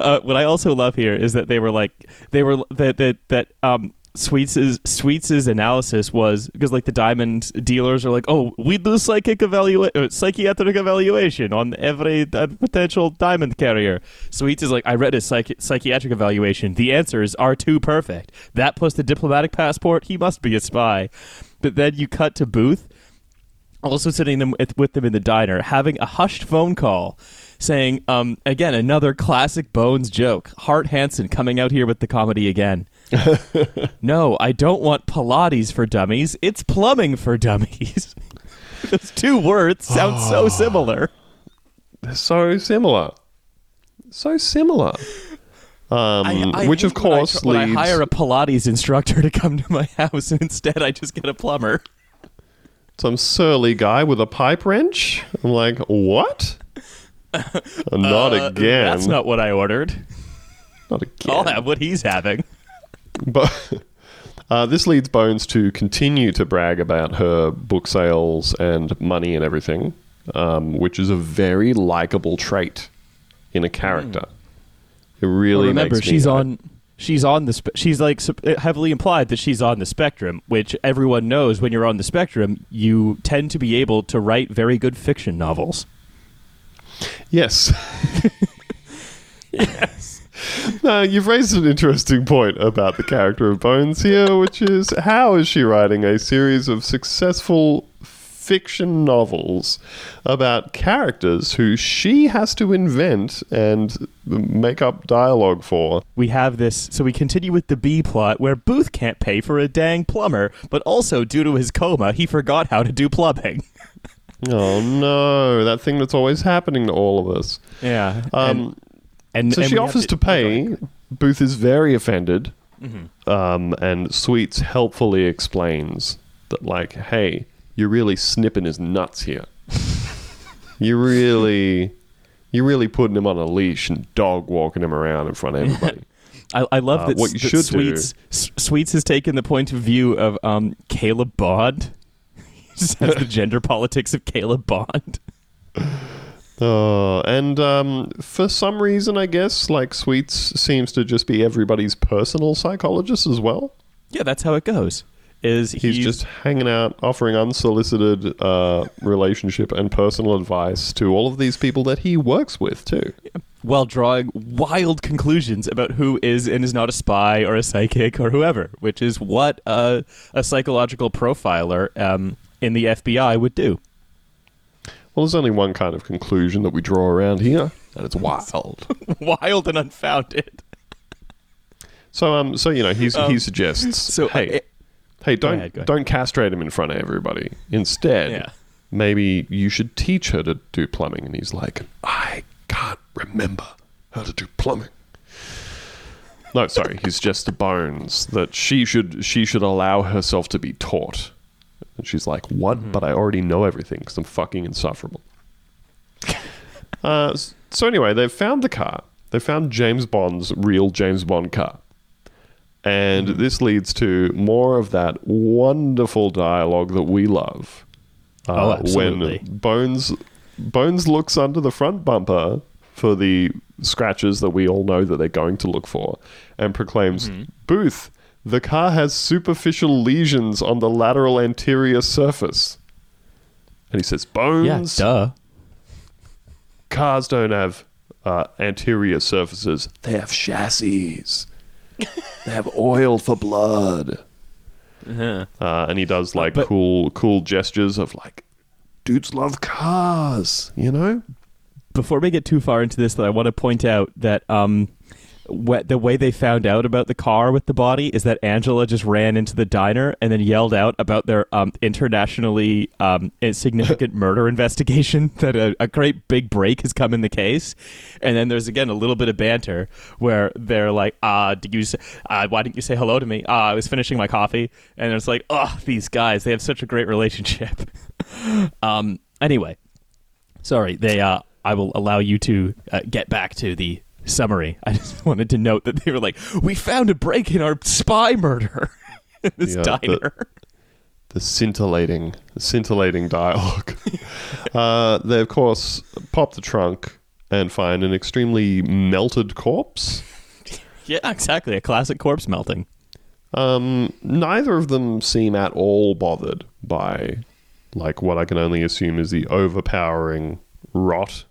Uh, what I also love here is that they were like they were that that that um Sweets's Sweets's analysis was because like the diamond dealers are like, oh, we do psychic evaluation, psychiatric evaluation on every uh, potential diamond carrier. Sweets is like, I read his psychi- psychiatric evaluation. The answers are too perfect. That plus the diplomatic passport, he must be a spy. But then you cut to Booth, also sitting them with them in the diner, having a hushed phone call, saying, um, again, another classic Bones joke. Hart Hanson coming out here with the comedy again. no, I don't want Pilates for dummies. It's plumbing for dummies. Those two words sound so similar. They're so similar. So similar. Um, I- I which, of course, when I, when leads. I hire a Pilates instructor to come to my house, and instead I just get a plumber. some surly guy with a pipe wrench. I'm like, what? not Uh, again. That's not what I ordered. not again. I'll have what he's having. But uh, this leads Bones to continue to brag about her book sales and money and everything, um, which is a very likable trait in a character. It really Well, remember, she's on. She's on the. Spe- she's like heavily implied that she's on the spectrum, which everyone knows. When you're on the spectrum, you tend to be able to write very good fiction novels. Yes. yes. No, you've raised an interesting point about the character of Bones here, which is how is she writing a series of successful fiction novels about characters who she has to invent and make up dialogue for? We have this, so we continue with the B plot where Booth can't pay for a dang plumber, but also due to his coma, he forgot how to do plumbing. Oh no, that thing that's always happening to all of us. Yeah. Um, and, so and she offers to pay. Booth is very offended, Mm-hmm. um, and Sweets helpfully explains that, like, hey, you're really snipping his nuts here. you really, you're really putting him on a leash and dog walking him around in front of everybody. I, I love Uh, that, what you that should Sweets, S- Sweets has taken the point of view of um, Caleb Bond. he just has the gender politics of Caleb Bond. Oh, and um, for some reason, I guess, like Sweets seems to just be everybody's personal psychologist as well. Yeah, that's how it goes. Is He's, just hanging out, offering unsolicited uh, relationship and personal advice to all of these people that he works with too. while drawing wild conclusions about who is and is not a spy or a psychic or whoever, which is what a, a psychological profiler um, in the FBI would do. Well, there's only one kind of conclusion that we draw around here, and it's wild. wild and unfounded. so, um, so you know, he's, he suggests, So, hey, uh, hey, don't ahead, ahead. don't castrate him in front of everybody. Instead, Yeah. maybe you should teach her to do plumbing. And he's like, I can't remember how to do plumbing. No, sorry, he's just the bones that she should she should allow herself to be taught. And she's like, "What? Mm-hmm. But I already know everything because I'm fucking insufferable." uh, so anyway, they've found the car. They found James Bond's real James Bond car, and Mm-hmm. this leads to more of that wonderful dialogue that we love. Oh, Uh, absolutely. When Bones Bones looks under the front bumper for the scratches that we all know that they're going to look for, and proclaims, Mm-hmm. "Booth, the car has superficial lesions on the lateral anterior surface." And he says, Bones? Yeah, duh. cars don't have uh, anterior surfaces, they have chassis. they have oil for blood. Uh-huh. Uh, and he does like But- cool, cool gestures of like, dudes love cars, you know? Before we get too far into this, though, I want to point out that um, wh- the way they found out about the car with the body is that Angela just ran into the diner and then yelled out about their um, internationally um, significant murder investigation that a, a great big break has come in the case. And then there's again a little bit of banter where they're like, "Ah, did you? Say, uh, why didn't you say hello to me? Ah, I was finishing my coffee." And it's like, "Oh, these guys, they have such a great relationship." um. Anyway, sorry. They. Uh. I will allow you to uh, get back to the summary. I just wanted to note that they were like, "We found a break in our spy murder." in this Yeah, the- diner. the scintillating, the scintillating dialogue. uh, they of course pop the trunk and find an extremely melted corpse. yeah, exactly. A classic corpse melting. Um, neither of them seem at all bothered by, like, what I can only assume is the overpowering rot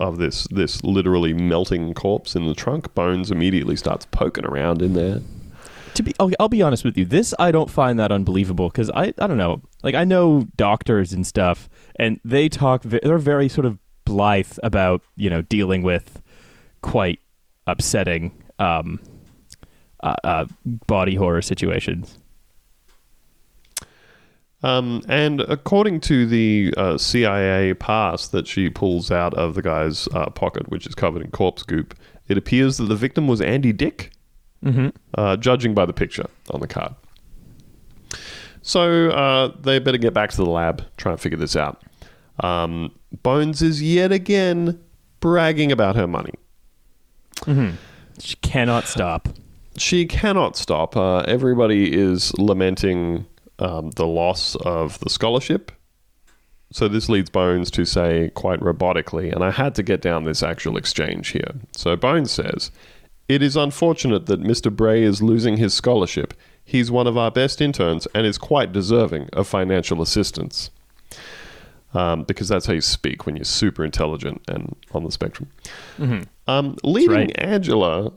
of this this literally melting corpse in the trunk. Bones immediately starts poking around in there. To be, I'll, I'll be honest with you. This I don't find that unbelievable because I, I don't know. Like I know doctors and stuff, and they talk. They're very sort of blithe about you know dealing with quite upsetting um, uh, uh, body horror situations. Um, and according to the uh, CIA pass that she pulls out of the guy's uh, pocket, which is covered in corpse goop, it appears that the victim was Andy Dick, Mm-hmm. uh, judging by the picture on the card. So uh, they better get back to the lab, try and figure this out. Um, Bones is yet again bragging about her money. She cannot stop. she cannot stop. Uh, everybody is lamenting um, the loss of the scholarship. So this leads Bones to say quite robotically, and I had to get down this actual exchange here. So Bones says, It is unfortunate that Mr. Bray is losing his scholarship. He's one of our best interns and is quite deserving of financial assistance. Um, because that's how you speak when you're super intelligent and on the spectrum. Um, leading right. Angela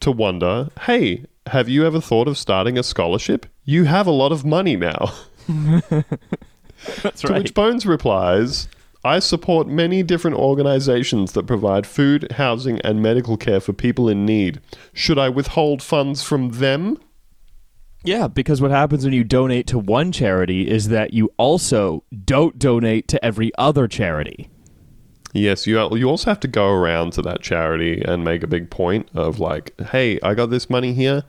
to wonder, hey, have you ever thought of starting a scholarship? You have a lot of money now. That's to right. which Bones replies, I support many different organizations that provide food, housing, and medical care for people in need. Should I withhold funds from them? Yeah, because what happens when you donate to one charity is that you also don't donate to every other charity. Yes, you uh, you also have to go around to that charity and make a big point of like, hey, I got this money here.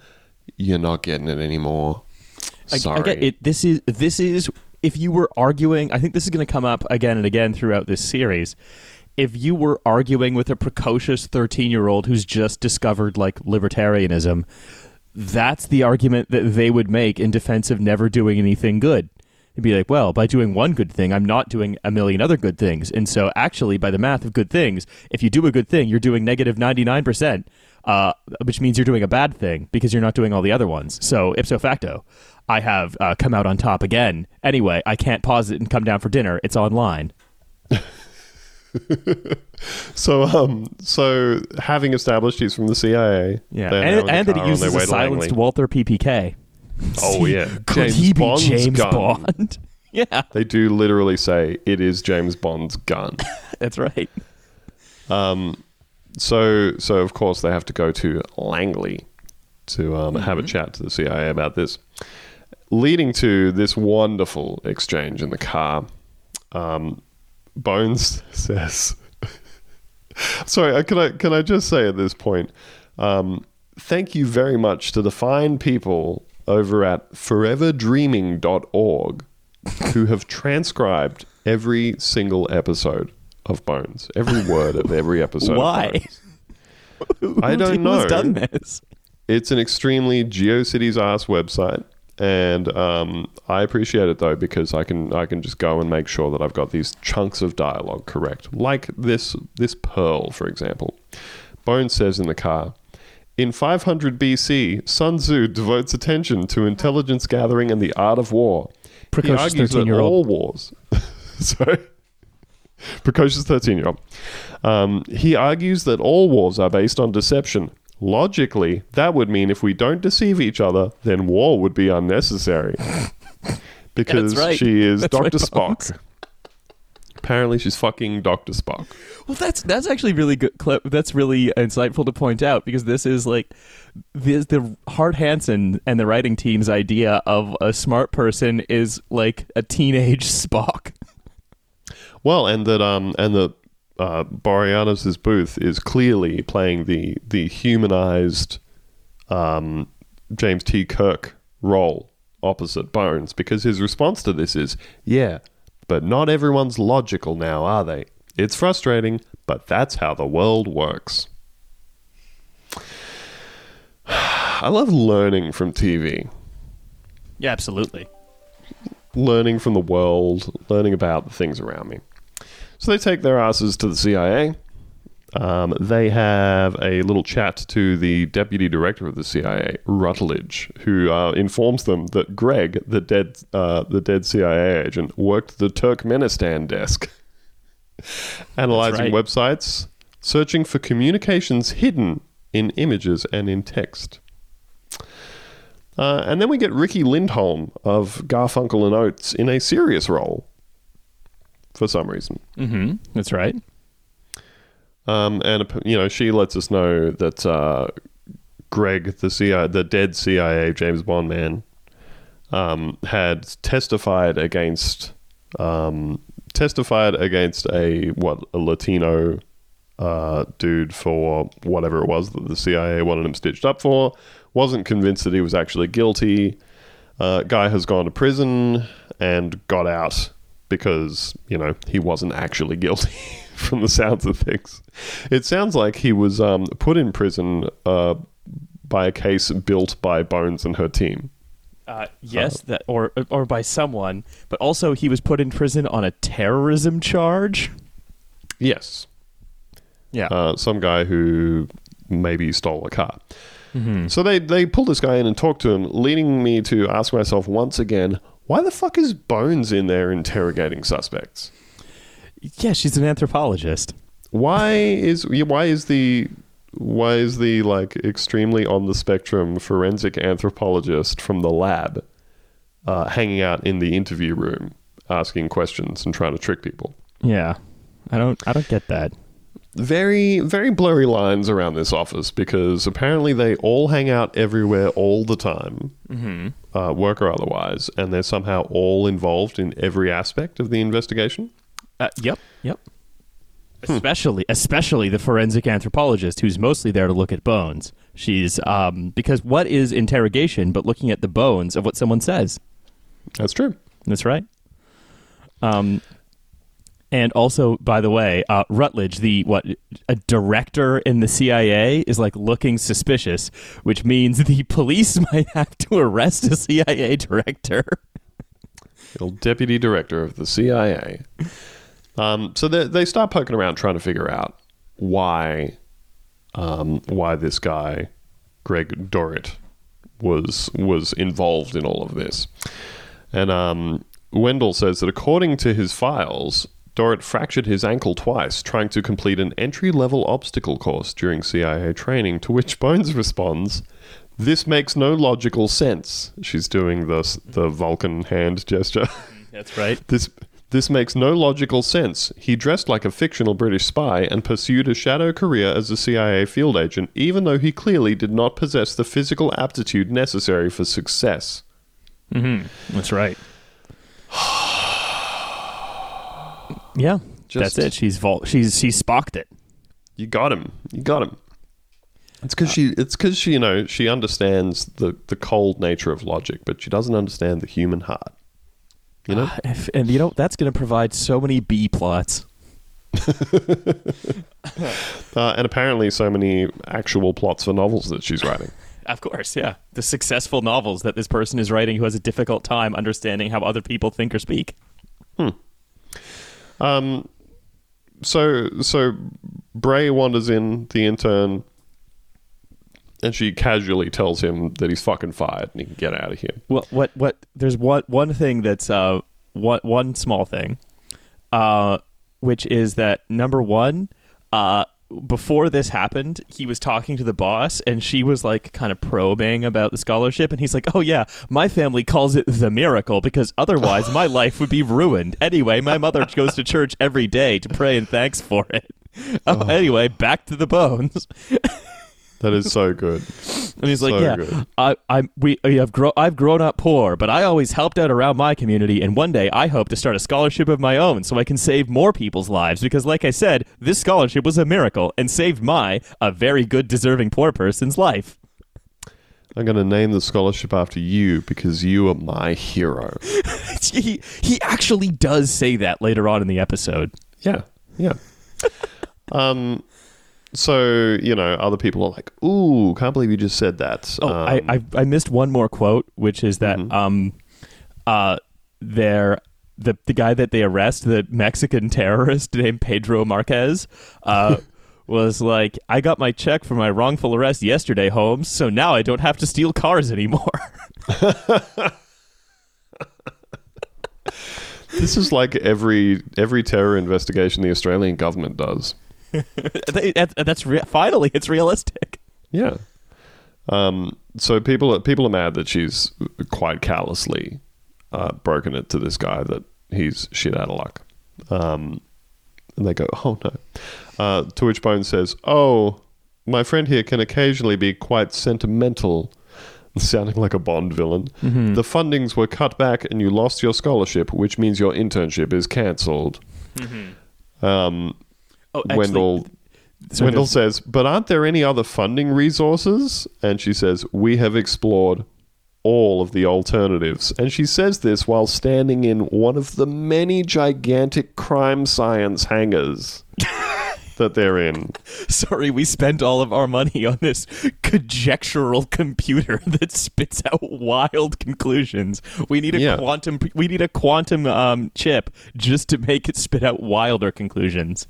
You're not getting it anymore. I- Sorry. I, get it. This is this is if you were arguing. I think this is going to come up again and again throughout this series. If you were arguing with a precocious thirteen-year-old who's just discovered like libertarianism, that's the argument that they would make in defense of never doing anything good. It'd be like, well, by doing one good thing, I'm not doing a million other good things. And so, actually, by the math of good things, if you do a good thing, you're doing negative 99%, uh, which means you're doing a bad thing because you're not doing all the other ones. So, ipso facto, I have uh, come out on top again. Anyway, I can't pause it and come down for dinner. It's online. So, um, so having established he's from the CIA, Yeah. And, and that he uses a silenced Langley. Walther PPK. Oh yeah, Could he be Bond's James gun. Bond? yeah, They do literally say it is James Bond's gun. that's right. Um, so, so of course they have to go to Langley to um, have a Mm-hmm. chat to the CIA about this, leading to this wonderful exchange in the car. Um, Bones says, "Sorry, uh, can I can I just say at this point, um, thank you very much to the fine people over at foreverdreaming.org who have transcribed every single episode of Bones, every word of every episode. Why? I don't Who's know. done this? It's an extremely GeoCities ass website, and um, I appreciate it though because I can I can just go and make sure that I've got these chunks of dialogue correct, like this this pearl, for example. Bones says in the car. In 500 BC, Sun Tzu devotes attention to intelligence gathering and the art of war. He Precocious argues that 13-year-old. all wars. so, precocious 13 year old. Um, he argues that all wars are based on deception. Logically, that would mean if we don't deceive each other, then war would be unnecessary. Because right. she is That's right, Dr. Bones. Spock. Apparently, she's fucking Dr. Spock. Well, that's that's actually really good. Clip. That's really insightful to point out because this is like this, the Hart Hanson and the writing team's idea of a smart person is like a teenage Spock. Well, and that um and that uh, Boreanaz's booth is clearly playing the the humanized um, James T. Kirk role opposite Bones because his response to this is, "Yeah, but not everyone's logical now, are they? It's frustrating, but that's how the world works." I love learning from TV Yeah, absolutely. learning from the world, learning about the things around me. So they take their asses to the CIA. Um, they have a little chat to the deputy director of the CIA, Rutledge, who uh, informs them that Greg, the dead, uh, the dead CIA agent, worked the Turkmenistan desk, analyzing right. websites, searching for communications hidden in images and in text. Uh, and then we get Riki Lindhome of Garfunkel and Oates in a serious role for some reason. Mm-hmm. That's right. Um, and you know, she lets us know that uh, Greg, the CIA, the dead CIA James Bond man, um, had testified against um, testified against a what a Latino uh, dude for whatever it was that the CIA wanted him stitched up for. Wasn't convinced that he was actually guilty. Uh, guy has gone to prison and got out because you know he wasn't actually guilty. From the sounds of things, it sounds like he was um, put in prison uh, by a case built by Bones and her team. Uh, yes, that or or by someone, but also he was put in prison on a terrorism charge. Yes, Yeah. uh, some guy who maybe stole a car. So they they pull this guy in and talk to him, leading me to ask myself once again, why the fuck is Bones in there interrogating suspects? yeah, she's an anthropologist. Why is why is the why is the like extremely on the spectrum forensic anthropologist from the lab uh, hanging out in the interview room asking questions and trying to trick people? Yeah. I don't I don't get that. Very very blurry lines around this office because apparently they all hang out everywhere all the time uh, work or otherwise and they're somehow all involved in every aspect of the investigation Uh, yep. Yep. Especially, especially the forensic anthropologist, who's mostly there to look at bones. She's um, because what is interrogation but looking at the bones of what someone says? that's true That's right. Um, and also, by the way, uh, Rutledge, the what a director in the CIA, is like looking suspicious, which means the police might have to arrest a CIA director. Little deputy director of the cia um, so they, they start poking around trying to figure out why um, why this guy greg dorrit was was involved in all of this And um, Wendell says that according to his files, Dorrit fractured his ankle twice trying to complete an entry level obstacle course during CIA training, to which Bones responds, This makes no logical sense. She's doing the, the Vulcan hand gesture. That's right. This this makes no logical sense. He dressed like a fictional British spy and pursued a shadow career as a CIA field agent, even though he clearly did not possess the physical aptitude necessary for success. Mm-hmm. That's right. yeah, Just- that's it. She's vol- she's she spocked it. You got him. You got him. It's because she. It's because she. You know, she understands the the cold nature of logic, but she doesn't understand the human heart. You know. If, and you know that's going to provide so many B plots. Uh, and apparently, so many actual plots for novels that she's writing. Of course, yeah. The successful novels that this person is writing who has a difficult time understanding how other people think or speak. Um, so so Bray wanders in the intern, and she casually tells him that he's fucking fired and he can get out of here. Well, what what there's one one thing that's uh one one small thing. uh, which is that number one, uh, before this happened, he was talking to the boss, and she was like kind of probing about the scholarship, and he's like, "Oh yeah, my family calls it the miracle because otherwise my life would be ruined. Anyway, my mother goes to church every day to pray and thanks for it. Oh, oh, anyway, back to the bones." That is so good. And he's like, So "Yeah, good. I, I, we, we have grown. I've grown up poor, but I always helped out around my community. And one day, I hope to start a scholarship of my own, so I can save more people's lives. Because, like I said, this scholarship was a miracle and saved my, a very good, deserving poor person's life." I'm going to name the scholarship after you because you are my hero. he, he actually does say that later on in the episode. Yeah, yeah. um, so you know, other people are like, "Ooh, can't believe you just said that." Oh, um, I, I I missed one more quote, which is that um, uh, there the the guy that they arrest, the Mexican terrorist named Pedro Marquez, uh, was like, "I got my check for my wrongful arrest yesterday, Holmes, so now I don't have to steal cars anymore." this is like every every terror investigation the Australian government does. That's re- finally it's realistic. Yeah. Um, so people are, people are mad that she's quite callously uh, broken it to this guy that he's shit out of luck. Um, and they go, "Oh no." Uh, to which Bones says, "Oh, my friend here can occasionally be quite sentimental." Sounding like a Bond villain. The fundings were cut back and you lost your scholarship, which means your internship is cancelled. Um, Oh, actually, Wendell so Wendell says, "But aren't there any other funding resources?" And she says, "We have explored all of the alternatives." And she says this while standing in one of the many gigantic crime science hangars that they're in. Sorry, we spent all of our money on this conjectural computer that spits out wild conclusions. We need a Yeah. quantum. We need a quantum um, chip just to make it spit out wilder conclusions.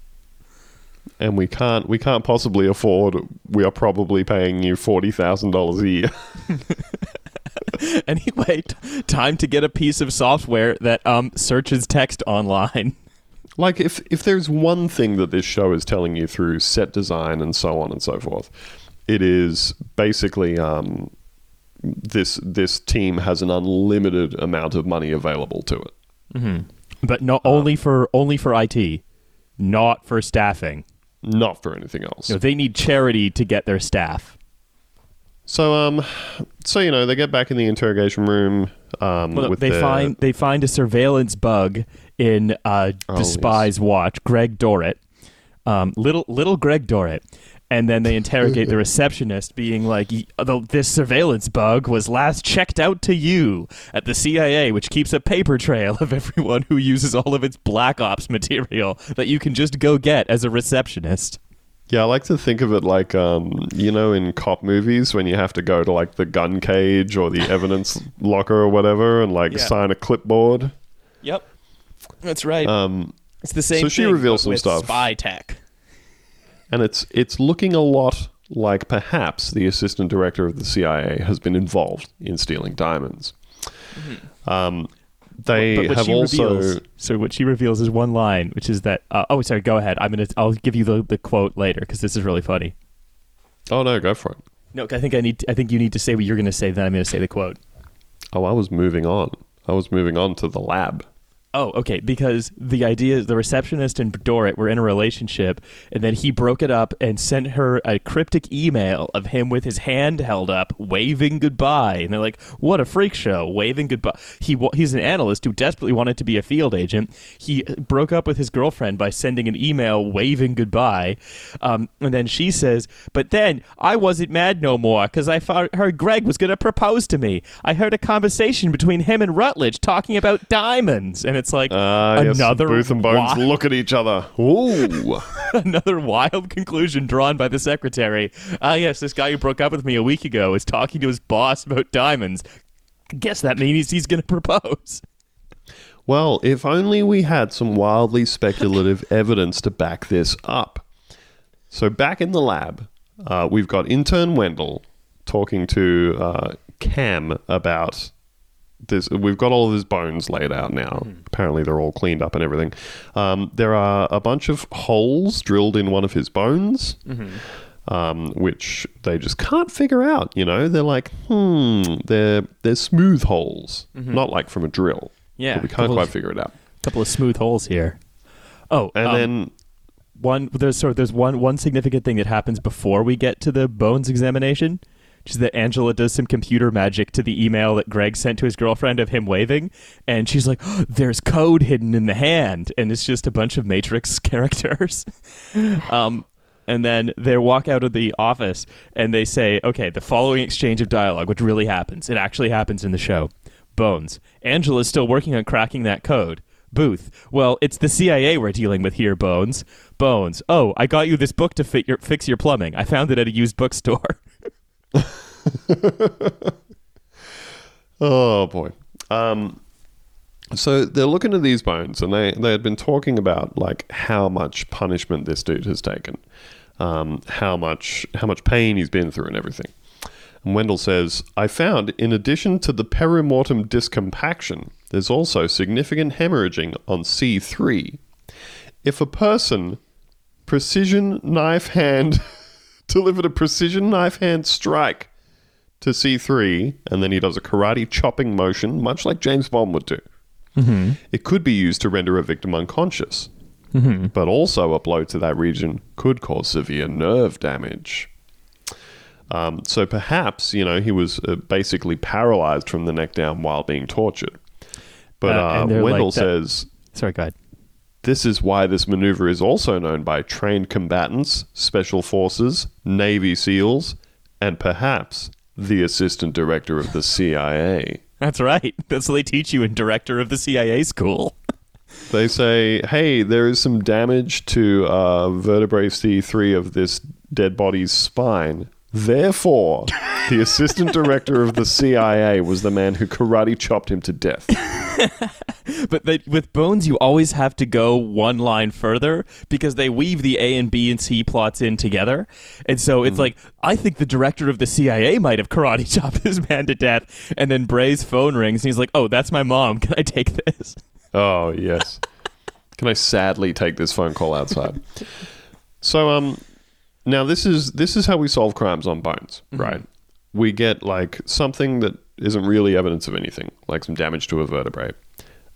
And we can't we can't possibly afford we are probably paying you $40,000 a year. anyway, t- time to get a piece of software that um, searches text online. Like if if there's one thing that this show is telling you through set design and so on and so forth, it is basically um, this this team has an unlimited amount of money available to it. But not only for only for IT, not for staffing. Not for anything else. Know, they need charity to get their staff. So um, so you know they get back in the interrogation room. Um, Well, they their- find they find a surveillance bug in uh, Oh, the yes. spy's watch. Greg Dorrit, um, little little Greg Dorrit, and then they interrogate the receptionist, being like, this surveillance bug was last checked out to you at the CIA, which keeps a paper trail of everyone who uses all of its black ops material that you can just go get as a receptionist." Yeah, I like to think of it like um, you know, in cop movies when you have to go to like the gun cage or the evidence locker or whatever and like Yeah. sign a clipboard. Yep, that's right. Um, it's the same. so she thing, reveals some stuff. Spy tech. And it's it's looking a lot like perhaps the assistant director of the CIA has been involved in stealing diamonds. Um, they but what have also reveals, so what she reveals is one line, which is that. Uh, oh, sorry. Go ahead. I'm gonna. I'll give you the, the quote later because this is really funny. oh no, go for it. No, I think I need. I think you need to say what you're gonna say. Then I'm gonna say the quote. Oh, I was moving on. I was moving on to the lab. Oh, okay. Because the idea is the receptionist and Dorrit were in a relationship, and then he broke it up and sent her a cryptic email of him with his hand held up, waving goodbye. And they're like, "What a freak show, waving goodbye." He he's an analyst who desperately wanted to be a field agent. He broke up with his girlfriend by sending an email waving goodbye, um, and then she says, "But then I wasn't mad no more because I heard Greg was going to propose to me. I heard a conversation between him and Rutledge talking about diamonds, and it's like Ah, yes, another Booth and Bones wi- look at each other. Ooh. another wild conclusion drawn by the secretary. Ah, yes, this guy who broke up with me a week ago is talking to his boss about diamonds. Guess that means he's going to propose. Well, if only we had some wildly speculative evidence to back this up. So, back in the lab, uh, we've got intern Wendell talking to uh, Cam about there's, we've got all of his bones laid out now. Apparently, they're all cleaned up and everything. Um, there are a bunch of holes drilled in one of his bones, um, which they just can't figure out. You know, they're like, hmm, they're they're smooth holes, not like from a drill. Yeah, we can't quite of- figure it out. A couple of smooth holes here. Oh, And um, then one there's so there's one one significant thing that happens before we get to the bones examination, is that Angela does some computer magic to the email that Greg sent to his girlfriend of him waving, and she's like, "Oh, "There's code hidden in the hand," and it's just a bunch of Matrix characters. um, and then they walk out of the office and they say, "Okay, the following exchange of dialogue, which really happens, it actually happens in the show." Bones. Angela's still working on cracking that code. Booth. Well, it's the CIA we're dealing with here, Bones. Bones. Oh, I got you this book to fit your, fix your plumbing. I found it at a used bookstore. Oh boy. Um, so they're looking at these bones, and they they had been talking about like how much punishment this dude has taken, um, how much how much pain he's been through, and everything. And Wendell says, "I found, in addition to the perimortem discompaction, there's also significant hemorrhaging on C three. If a person precision knife hand delivered a precision knife hand strike." to C3, and then he does a karate chopping motion, much like James Bond would do. It could be used to render a victim unconscious, but also a blow to that region could cause severe nerve damage. Um, so perhaps, you know, he was uh, basically paralyzed from the neck down while being tortured. But Uh, uh, Wendell like that- says Sorry, go ahead. This is why this maneuver is also known by trained combatants, special forces, Navy SEALs, and perhaps the assistant director of the CIA. That's right. That's what they teach you in director of the CIA school. They say, hey, there is some damage to uh, vertebrae C3 of this dead body's spine. Therefore, the assistant director of the CIA was the man who karate chopped him to death. But they, with Bones, you always have to go one line further because they weave the A and B and C plots in together. And so it's like, I think the director of the CIA might have karate chopped this man to death. And then Bray's phone rings and he's like, oh, that's my mom. Can I take this? Oh, yes. Can I sadly take this phone call outside? So um now this is this is how we solve crimes on bones, mm-hmm. right? We get like something that isn't really evidence of anything, like some damage to a vertebrae.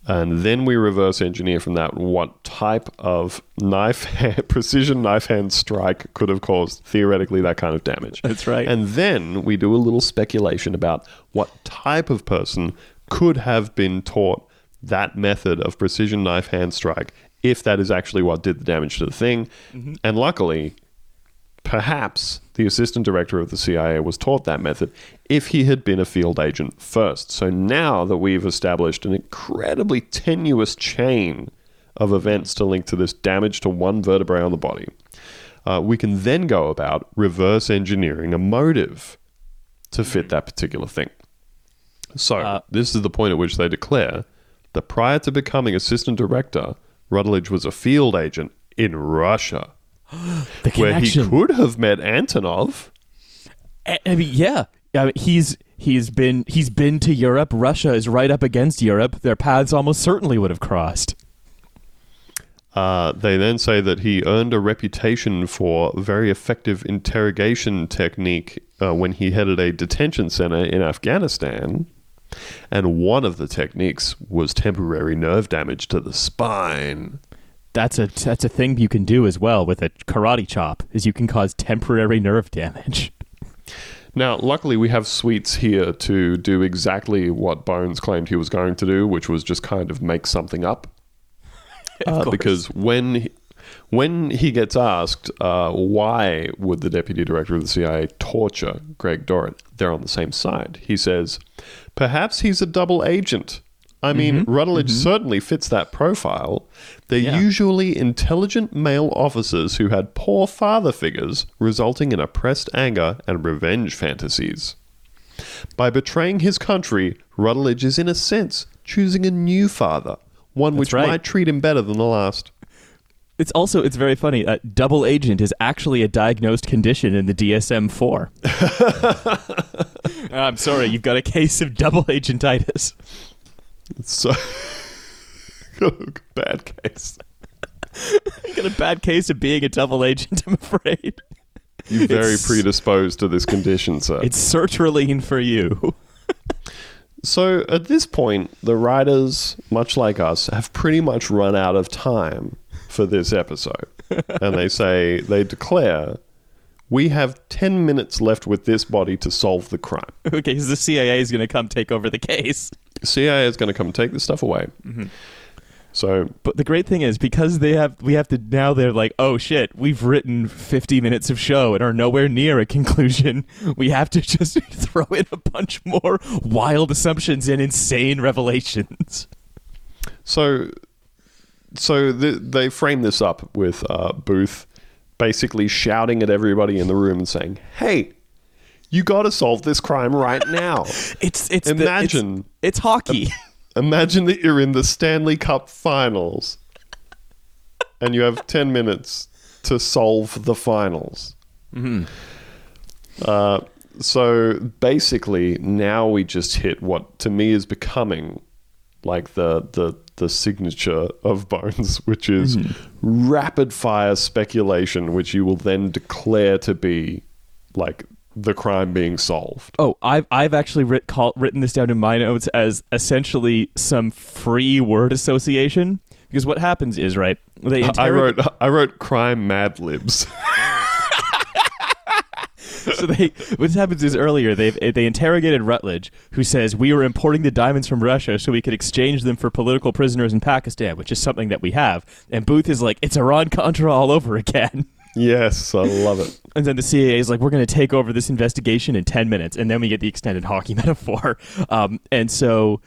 And then we reverse engineer from that what type of knife hand, precision knife hand strike could have caused theoretically that kind of damage. That's right. And then we do a little speculation about what type of person could have been taught that method of precision knife hand strike if that is actually what did the damage to the thing. Mm-hmm. And luckily, perhaps the assistant director of the CIA was taught that method if he had been a field agent first. So now that we've established an incredibly tenuous chain of events to link to this damage to one vertebrae on the body, uh, we can then go about reverse engineering a motive to fit that particular thing. So, Uh, this is the point at which they declare that prior to becoming assistant director, Rutledge was a field agent in Russia, The where he connection. could have met Antonov. I I mean, yeah. I mean, he's he's been he's been to Europe. Russia is right up against Europe. Their paths almost certainly would have crossed. Uh, they then say that he earned a reputation for very effective interrogation technique uh, when he headed a detention center in Afghanistan. And one of the techniques was temporary nerve damage to the spine. That's a that's a thing you can do as well with a karate chop. Is you can cause temporary nerve damage. Now, luckily, we have Sweets here to do exactly what Bones claimed he was going to do, which was just kind of make something up. Uh, because when he, when he gets asked uh, why would the deputy director of the CIA torture Greg Dorrit, they're on the same side. He says, perhaps he's a double agent. I mean, Rutledge certainly fits that profile. They're Yeah. usually intelligent male officers who had poor father figures, resulting in oppressed anger and revenge fantasies. By betraying his country, Rutledge is, in a sense, choosing a new father, one which right. might treat him better than the last. It's also it's very funny. Uh, double agent is actually a diagnosed condition in the DSM four. I'm sorry, you've got a case of double agentitis. So bad case. You got a bad case of being a double agent, I'm afraid. You're very It's- predisposed to this condition, sir. It's sertraline for you. So at this point, the writers, much like us, have pretty much run out of time for this episode. and they say, they declare, we have 10 minutes left with this body to solve the crime. okay, because the CIA is going to come take over the case. CIA is going to come take this stuff away. So But the great thing is because they have we have to now they're like, "Oh shit, we've written 50 minutes of show and are nowhere near a conclusion. We have to just throw in a bunch more wild assumptions and insane revelations." So, so th- they frame this up with uh, Booth basically shouting at everybody in the room and saying, "Hey, you got to solve this crime right now." It's it's the- it's- Imagine. it's, hockey. Imagine that you're in the Stanley Cup Finals, and you have ten minutes to solve the finals. Uh, so basically, now we just hit what to me is becoming like the the the signature of Bones, which is mm-hmm. rapid fire speculation, which you will then declare to be like the crime being solved. Oh, I've I've actually writ, call, written this down in my notes as essentially some free word association because what happens is right they I wrote I wrote crime Mad Libs. so they what happens is earlier they they interrogated Rutledge, who says we were importing the diamonds from Russia so we could exchange them for political prisoners in Pakistan, which is something that we have. And Booth is like, it's Iran Contra all over again. yes, I love it. And then the CIA is like, we're going to take over this investigation in 10 minutes. And then we get the extended hockey metaphor. Um, and so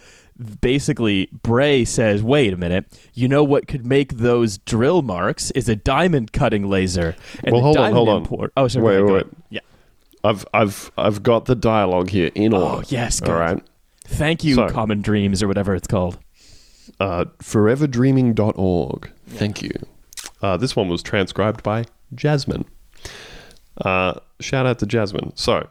basically, Bray says, wait a minute, you know what could make those drill marks is a diamond cutting laser. And Well, hold on, hold on. import- Oh, sorry. Wait, wait, wait. Yeah. I've I've I've got the dialogue here in order. Oh, yes, All right. Thank you, So- Common Dreams, or whatever it's called. Uh, foreverdreaming.org. Thank you. Uh, this one was transcribed by Jasmine. Uh, shout out to Jasmine. So,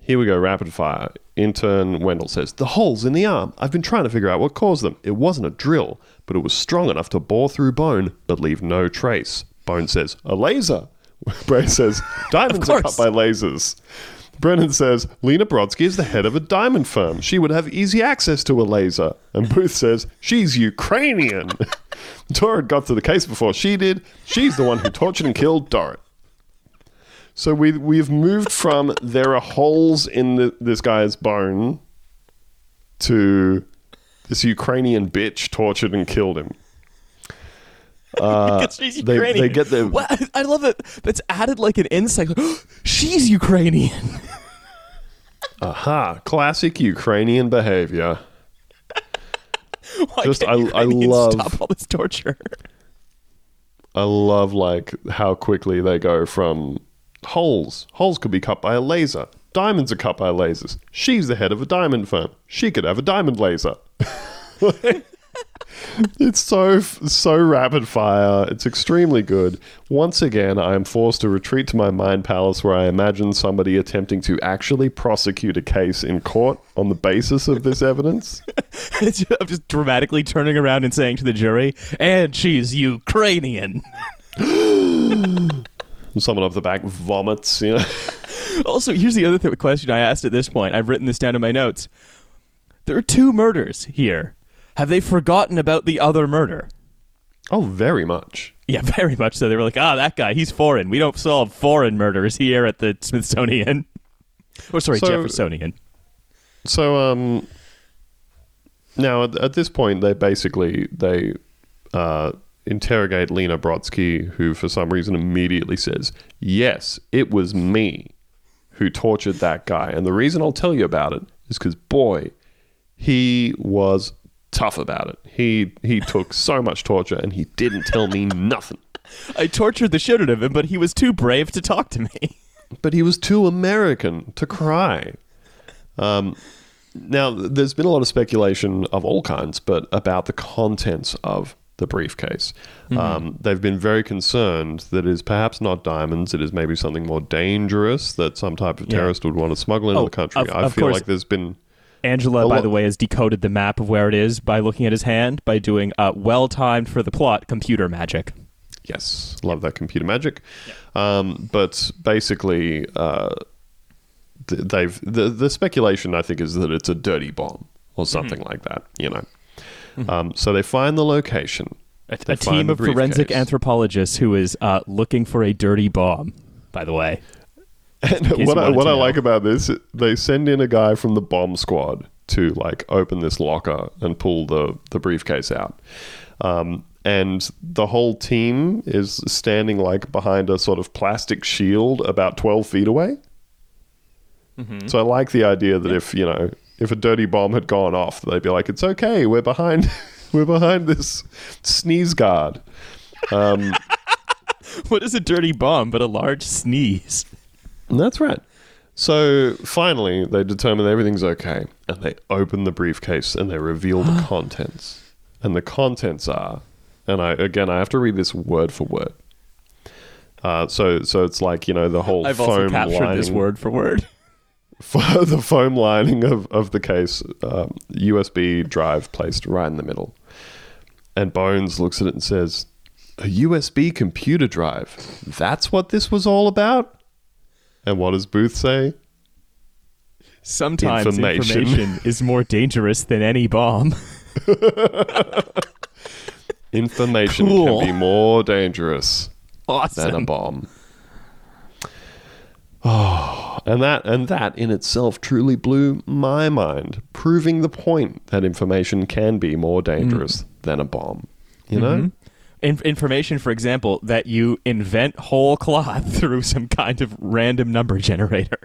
here we go, rapid fire. Intern Wendell says, The holes in the arm. I've been trying to figure out what caused them. It wasn't a drill, but it was strong enough to bore through bone, but leave no trace. Bone says, A laser. Bray says, Diamonds are cut by lasers. Brennan says, Lena Brodsky is the head of a diamond firm. She would have easy access to a laser. And Booth says, She's Ukrainian. Dorrit got to the case before she did. She's the one who tortured and killed Dorrit. So we, we've moved from there are holes in the, this guy's bone to this Ukrainian bitch tortured and killed him. Uh, they- they get the- What? I- I love it. That's added like an insight. she's Ukrainian. Aha, classic Ukrainian behavior. Why Just- I- I love- stop all this torture. I love like how quickly they go from holes. Holes could be cut by a laser. Diamonds are cut by lasers. She's the head of a diamond firm. She could have a diamond laser. It's so so rapid fire. It's extremely good. Once again, I am forced to retreat to my mind palace where I imagine somebody attempting to actually prosecute a case in court on the basis of this evidence. I'm just dramatically turning around and saying to the jury, and she's Ukrainian. Someone off the back vomits. You know. Also, here's the other th- question I asked at this point. I've written this down in my notes. There are two murders here. Have they forgotten about the other murder? Oh, very much. Yeah, very much so. They were like, ah, that guy, he's foreign. We don't solve foreign murders here at the Smithsonian. Or sorry, So- Jeffersonian. So um now at, at this point they basically they uh interrogate Lena Brodsky who for some reason immediately says, "Yes, it was me who tortured that guy." And the reason I'll tell you about it is cuz boy, he was tough about it. He he took so much torture and he didn't tell me nothing. I tortured the shit out of him, but he was too brave to talk to me. but he was too American to cry. Um, now, there's been a lot of speculation of all kinds, but about the contents of the briefcase. Um, they've been very concerned that it is perhaps not diamonds, it is maybe something more dangerous that some type of Yeah. terrorist would want to smuggle into Oh, the country. of- I of feel course. like there's been. Angela, by the way, has decoded the map of where it is by looking at his hand by doing uh, well timed for the plot computer magic. Yes, love that computer magic. Um, but basically, uh, they've the the speculation I think is that it's a dirty bomb or something Mm-hmm. like that. You know. Um, so they find the location. A, a team of forensic anthropologists who is uh, looking for a dirty bomb. By the way, And what I, what I like about this, they send in a guy from the bomb squad to like open this locker and pull the the briefcase out. Um, and the whole team is standing like behind a sort of plastic shield about 12 feet away. Mm-hmm. So I like the idea that if, you know, if a dirty bomb had gone off, they'd be like, it's okay, we're behind, we're behind this sneeze guard. Um, what is a dirty bomb but a large sneeze? That's right. So finally, they determine everything's okay, and they open the briefcase and they reveal the contents. And the contents are, and I again I have to read this word for word. Uh, so so it's like you know the whole I've foam also captured lining, this word for word. For the foam lining of, of the case, um, USB drive placed right in the middle. And Bones looks at it and says, A USB computer drive. That's what this was all about? And what does Booth say? Sometimes Information. information is more dangerous than any bomb. Information Cool. can be more dangerous than a bomb. Oh, and that and that in itself truly blew my mind, proving the point that information can be more mm. dangerous than a bomb. You know? Mm-hmm. In- information, for example, that you invent whole cloth through some kind of random number generator.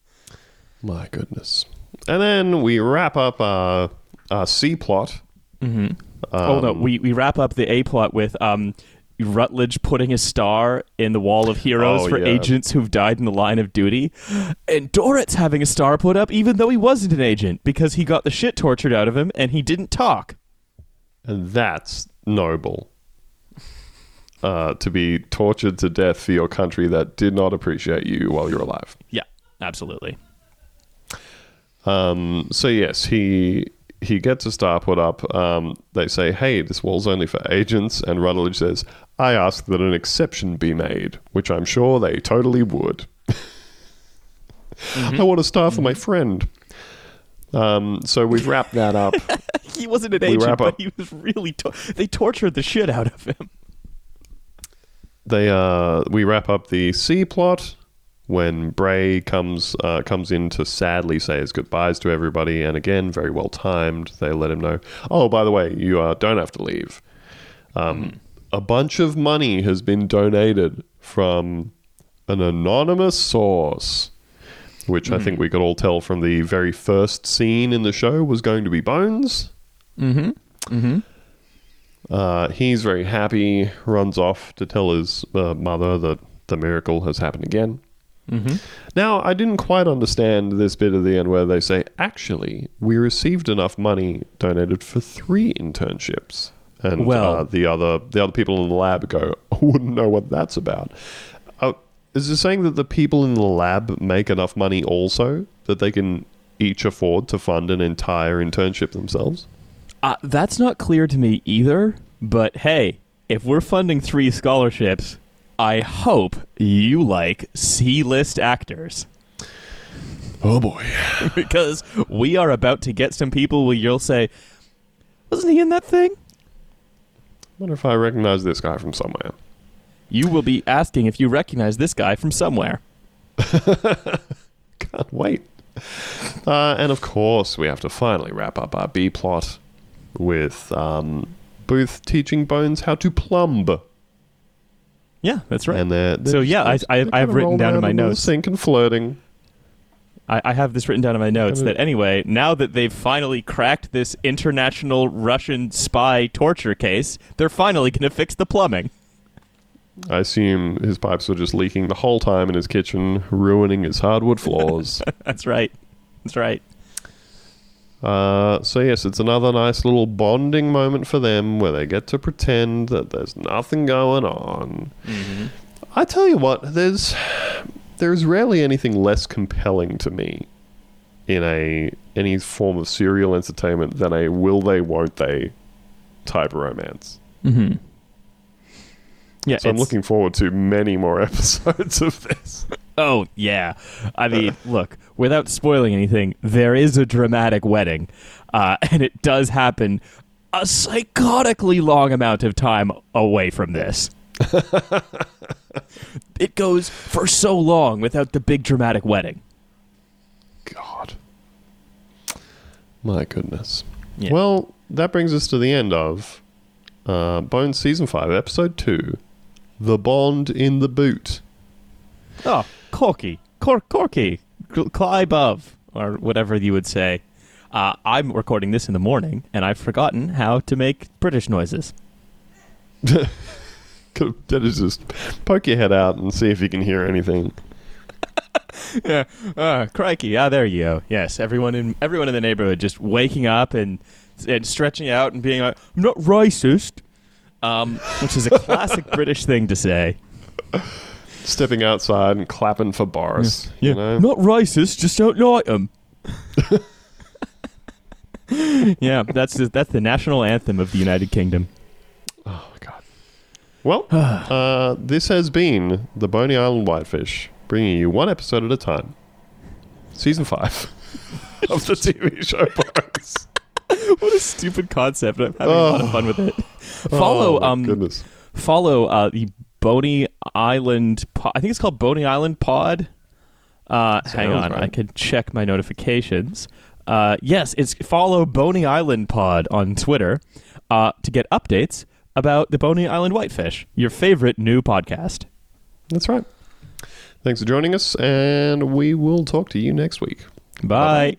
My goodness. And then we wrap up our, our C plot. oh no, Um, we, we wrap up the A plot with um, Rutledge putting a star in the wall of heroes Oh, for yeah. agents who've died in the line of duty, and Dorrit's having a star put up even though he wasn't an agent because he got the shit tortured out of him and he didn't talk. And that's noble. Uh, to be tortured to death for your country that did not appreciate you while you're alive. Yeah, absolutely. Um, so yes, he he gets a star put up. Um, they say, "Hey, this wall's only for agents," and Rutledge says, "I ask that an exception be made," which I'm sure they totally would. I want a star for my friend. Um, so we've wrapped that up. He wasn't an We agent, but he was really. To- they tortured the shit out of him. They uh, we wrap up the C plot when Bray comes uh, comes in to sadly say his goodbyes to everybody, and again, very well timed. They let him know. Oh, by the way, you uh, don't have to leave. Um, A bunch of money has been donated from an anonymous source, which I think we could all tell from the very first scene in the show was going to be Bones. Mm-hmm. Mm-hmm. Uh, he's very happy, runs off to tell his uh, mother that the miracle has happened again. Mm-hmm. Now, I didn't quite understand this bit at the end where they say, actually, we received enough money donated for three internships. And Well- uh, the other the other people in the lab go, I wouldn't know what that's about. Uh, is it saying that the people in the lab make enough money also that they can each afford to fund an entire internship themselves? Uh, that's not clear to me either. But hey, if we're funding three scholarships, I hope you like C-list actors Oh boy. because we are about to get some people where you'll say, "Wasn't he in that thing?" I wonder if I recognize this guy from somewhere. You will be asking if you recognize this guy from somewhere. Can't wait. Uh, and of course, we have to finally wrap up our B plot with um, Booth teaching Bones how to plumb. Yeah, that's right. And they're, they're So, yeah, I- I- I've written down in my notes. sink and flirting. I, I have this written down in my notes that anyway, now that they've finally cracked this international Russian spy torture case, they're finally going to fix the plumbing. I assume his pipes were just leaking the whole time in his kitchen, ruining his hardwood floors. That's right. That's right. Uh, so yes, it's another nice little bonding moment for them where they get to pretend that there's nothing going on. I tell you what, there's there's rarely anything less compelling to me in a any form of serial entertainment than a will they won't they type romance. Mm-hmm. Yeah, So I'm looking forward to many more episodes of this. Oh yeah, I mean, look, without spoiling anything, there is a dramatic wedding, uh, and it does happen a psychotically long amount of time away from this. it goes for so long without the big dramatic wedding. God. My goodness. Yeah. Well, that brings us to the end of uh, Bones Season 5, Episode 2 The Bond in the Boot. Oh, Corky, Cor- Corky, Cl- Clybov, or whatever you would say. Uh, I'm recording this in the morning, and I've forgotten how to make British noises. That is just poke your head out and see if you can hear anything. yeah. Uh, crikey. Ah, there you go. Yes, everyone in everyone in the neighborhood just waking up and and stretching out and being like, "I'm not racist," um, which is a classic British thing to say. Stepping outside and clapping for Boris. Yeah, You know? not racist, just don't like them. yeah, that's the, that's the national anthem of the United Kingdom. Oh, God. Well, uh, this has been the Boney Island Whitefish, bringing you one episode at a time. Season 5 of the TV show Bones. what a stupid concept! I'm having a lot of fun with it. Follow oh, um goodness. follow uh, the Boney Island. Po- I think it's called Boney Island Pod. Uh, hang Sounds on, I can check my notifications. Uh, yes, it's follow Boney Island Pod on Twitter uh, to get updates about the Boney Island Whitefish, your favorite new podcast. That's right. Thanks for joining us, and we will talk to you next week. Bye. Bye-bye.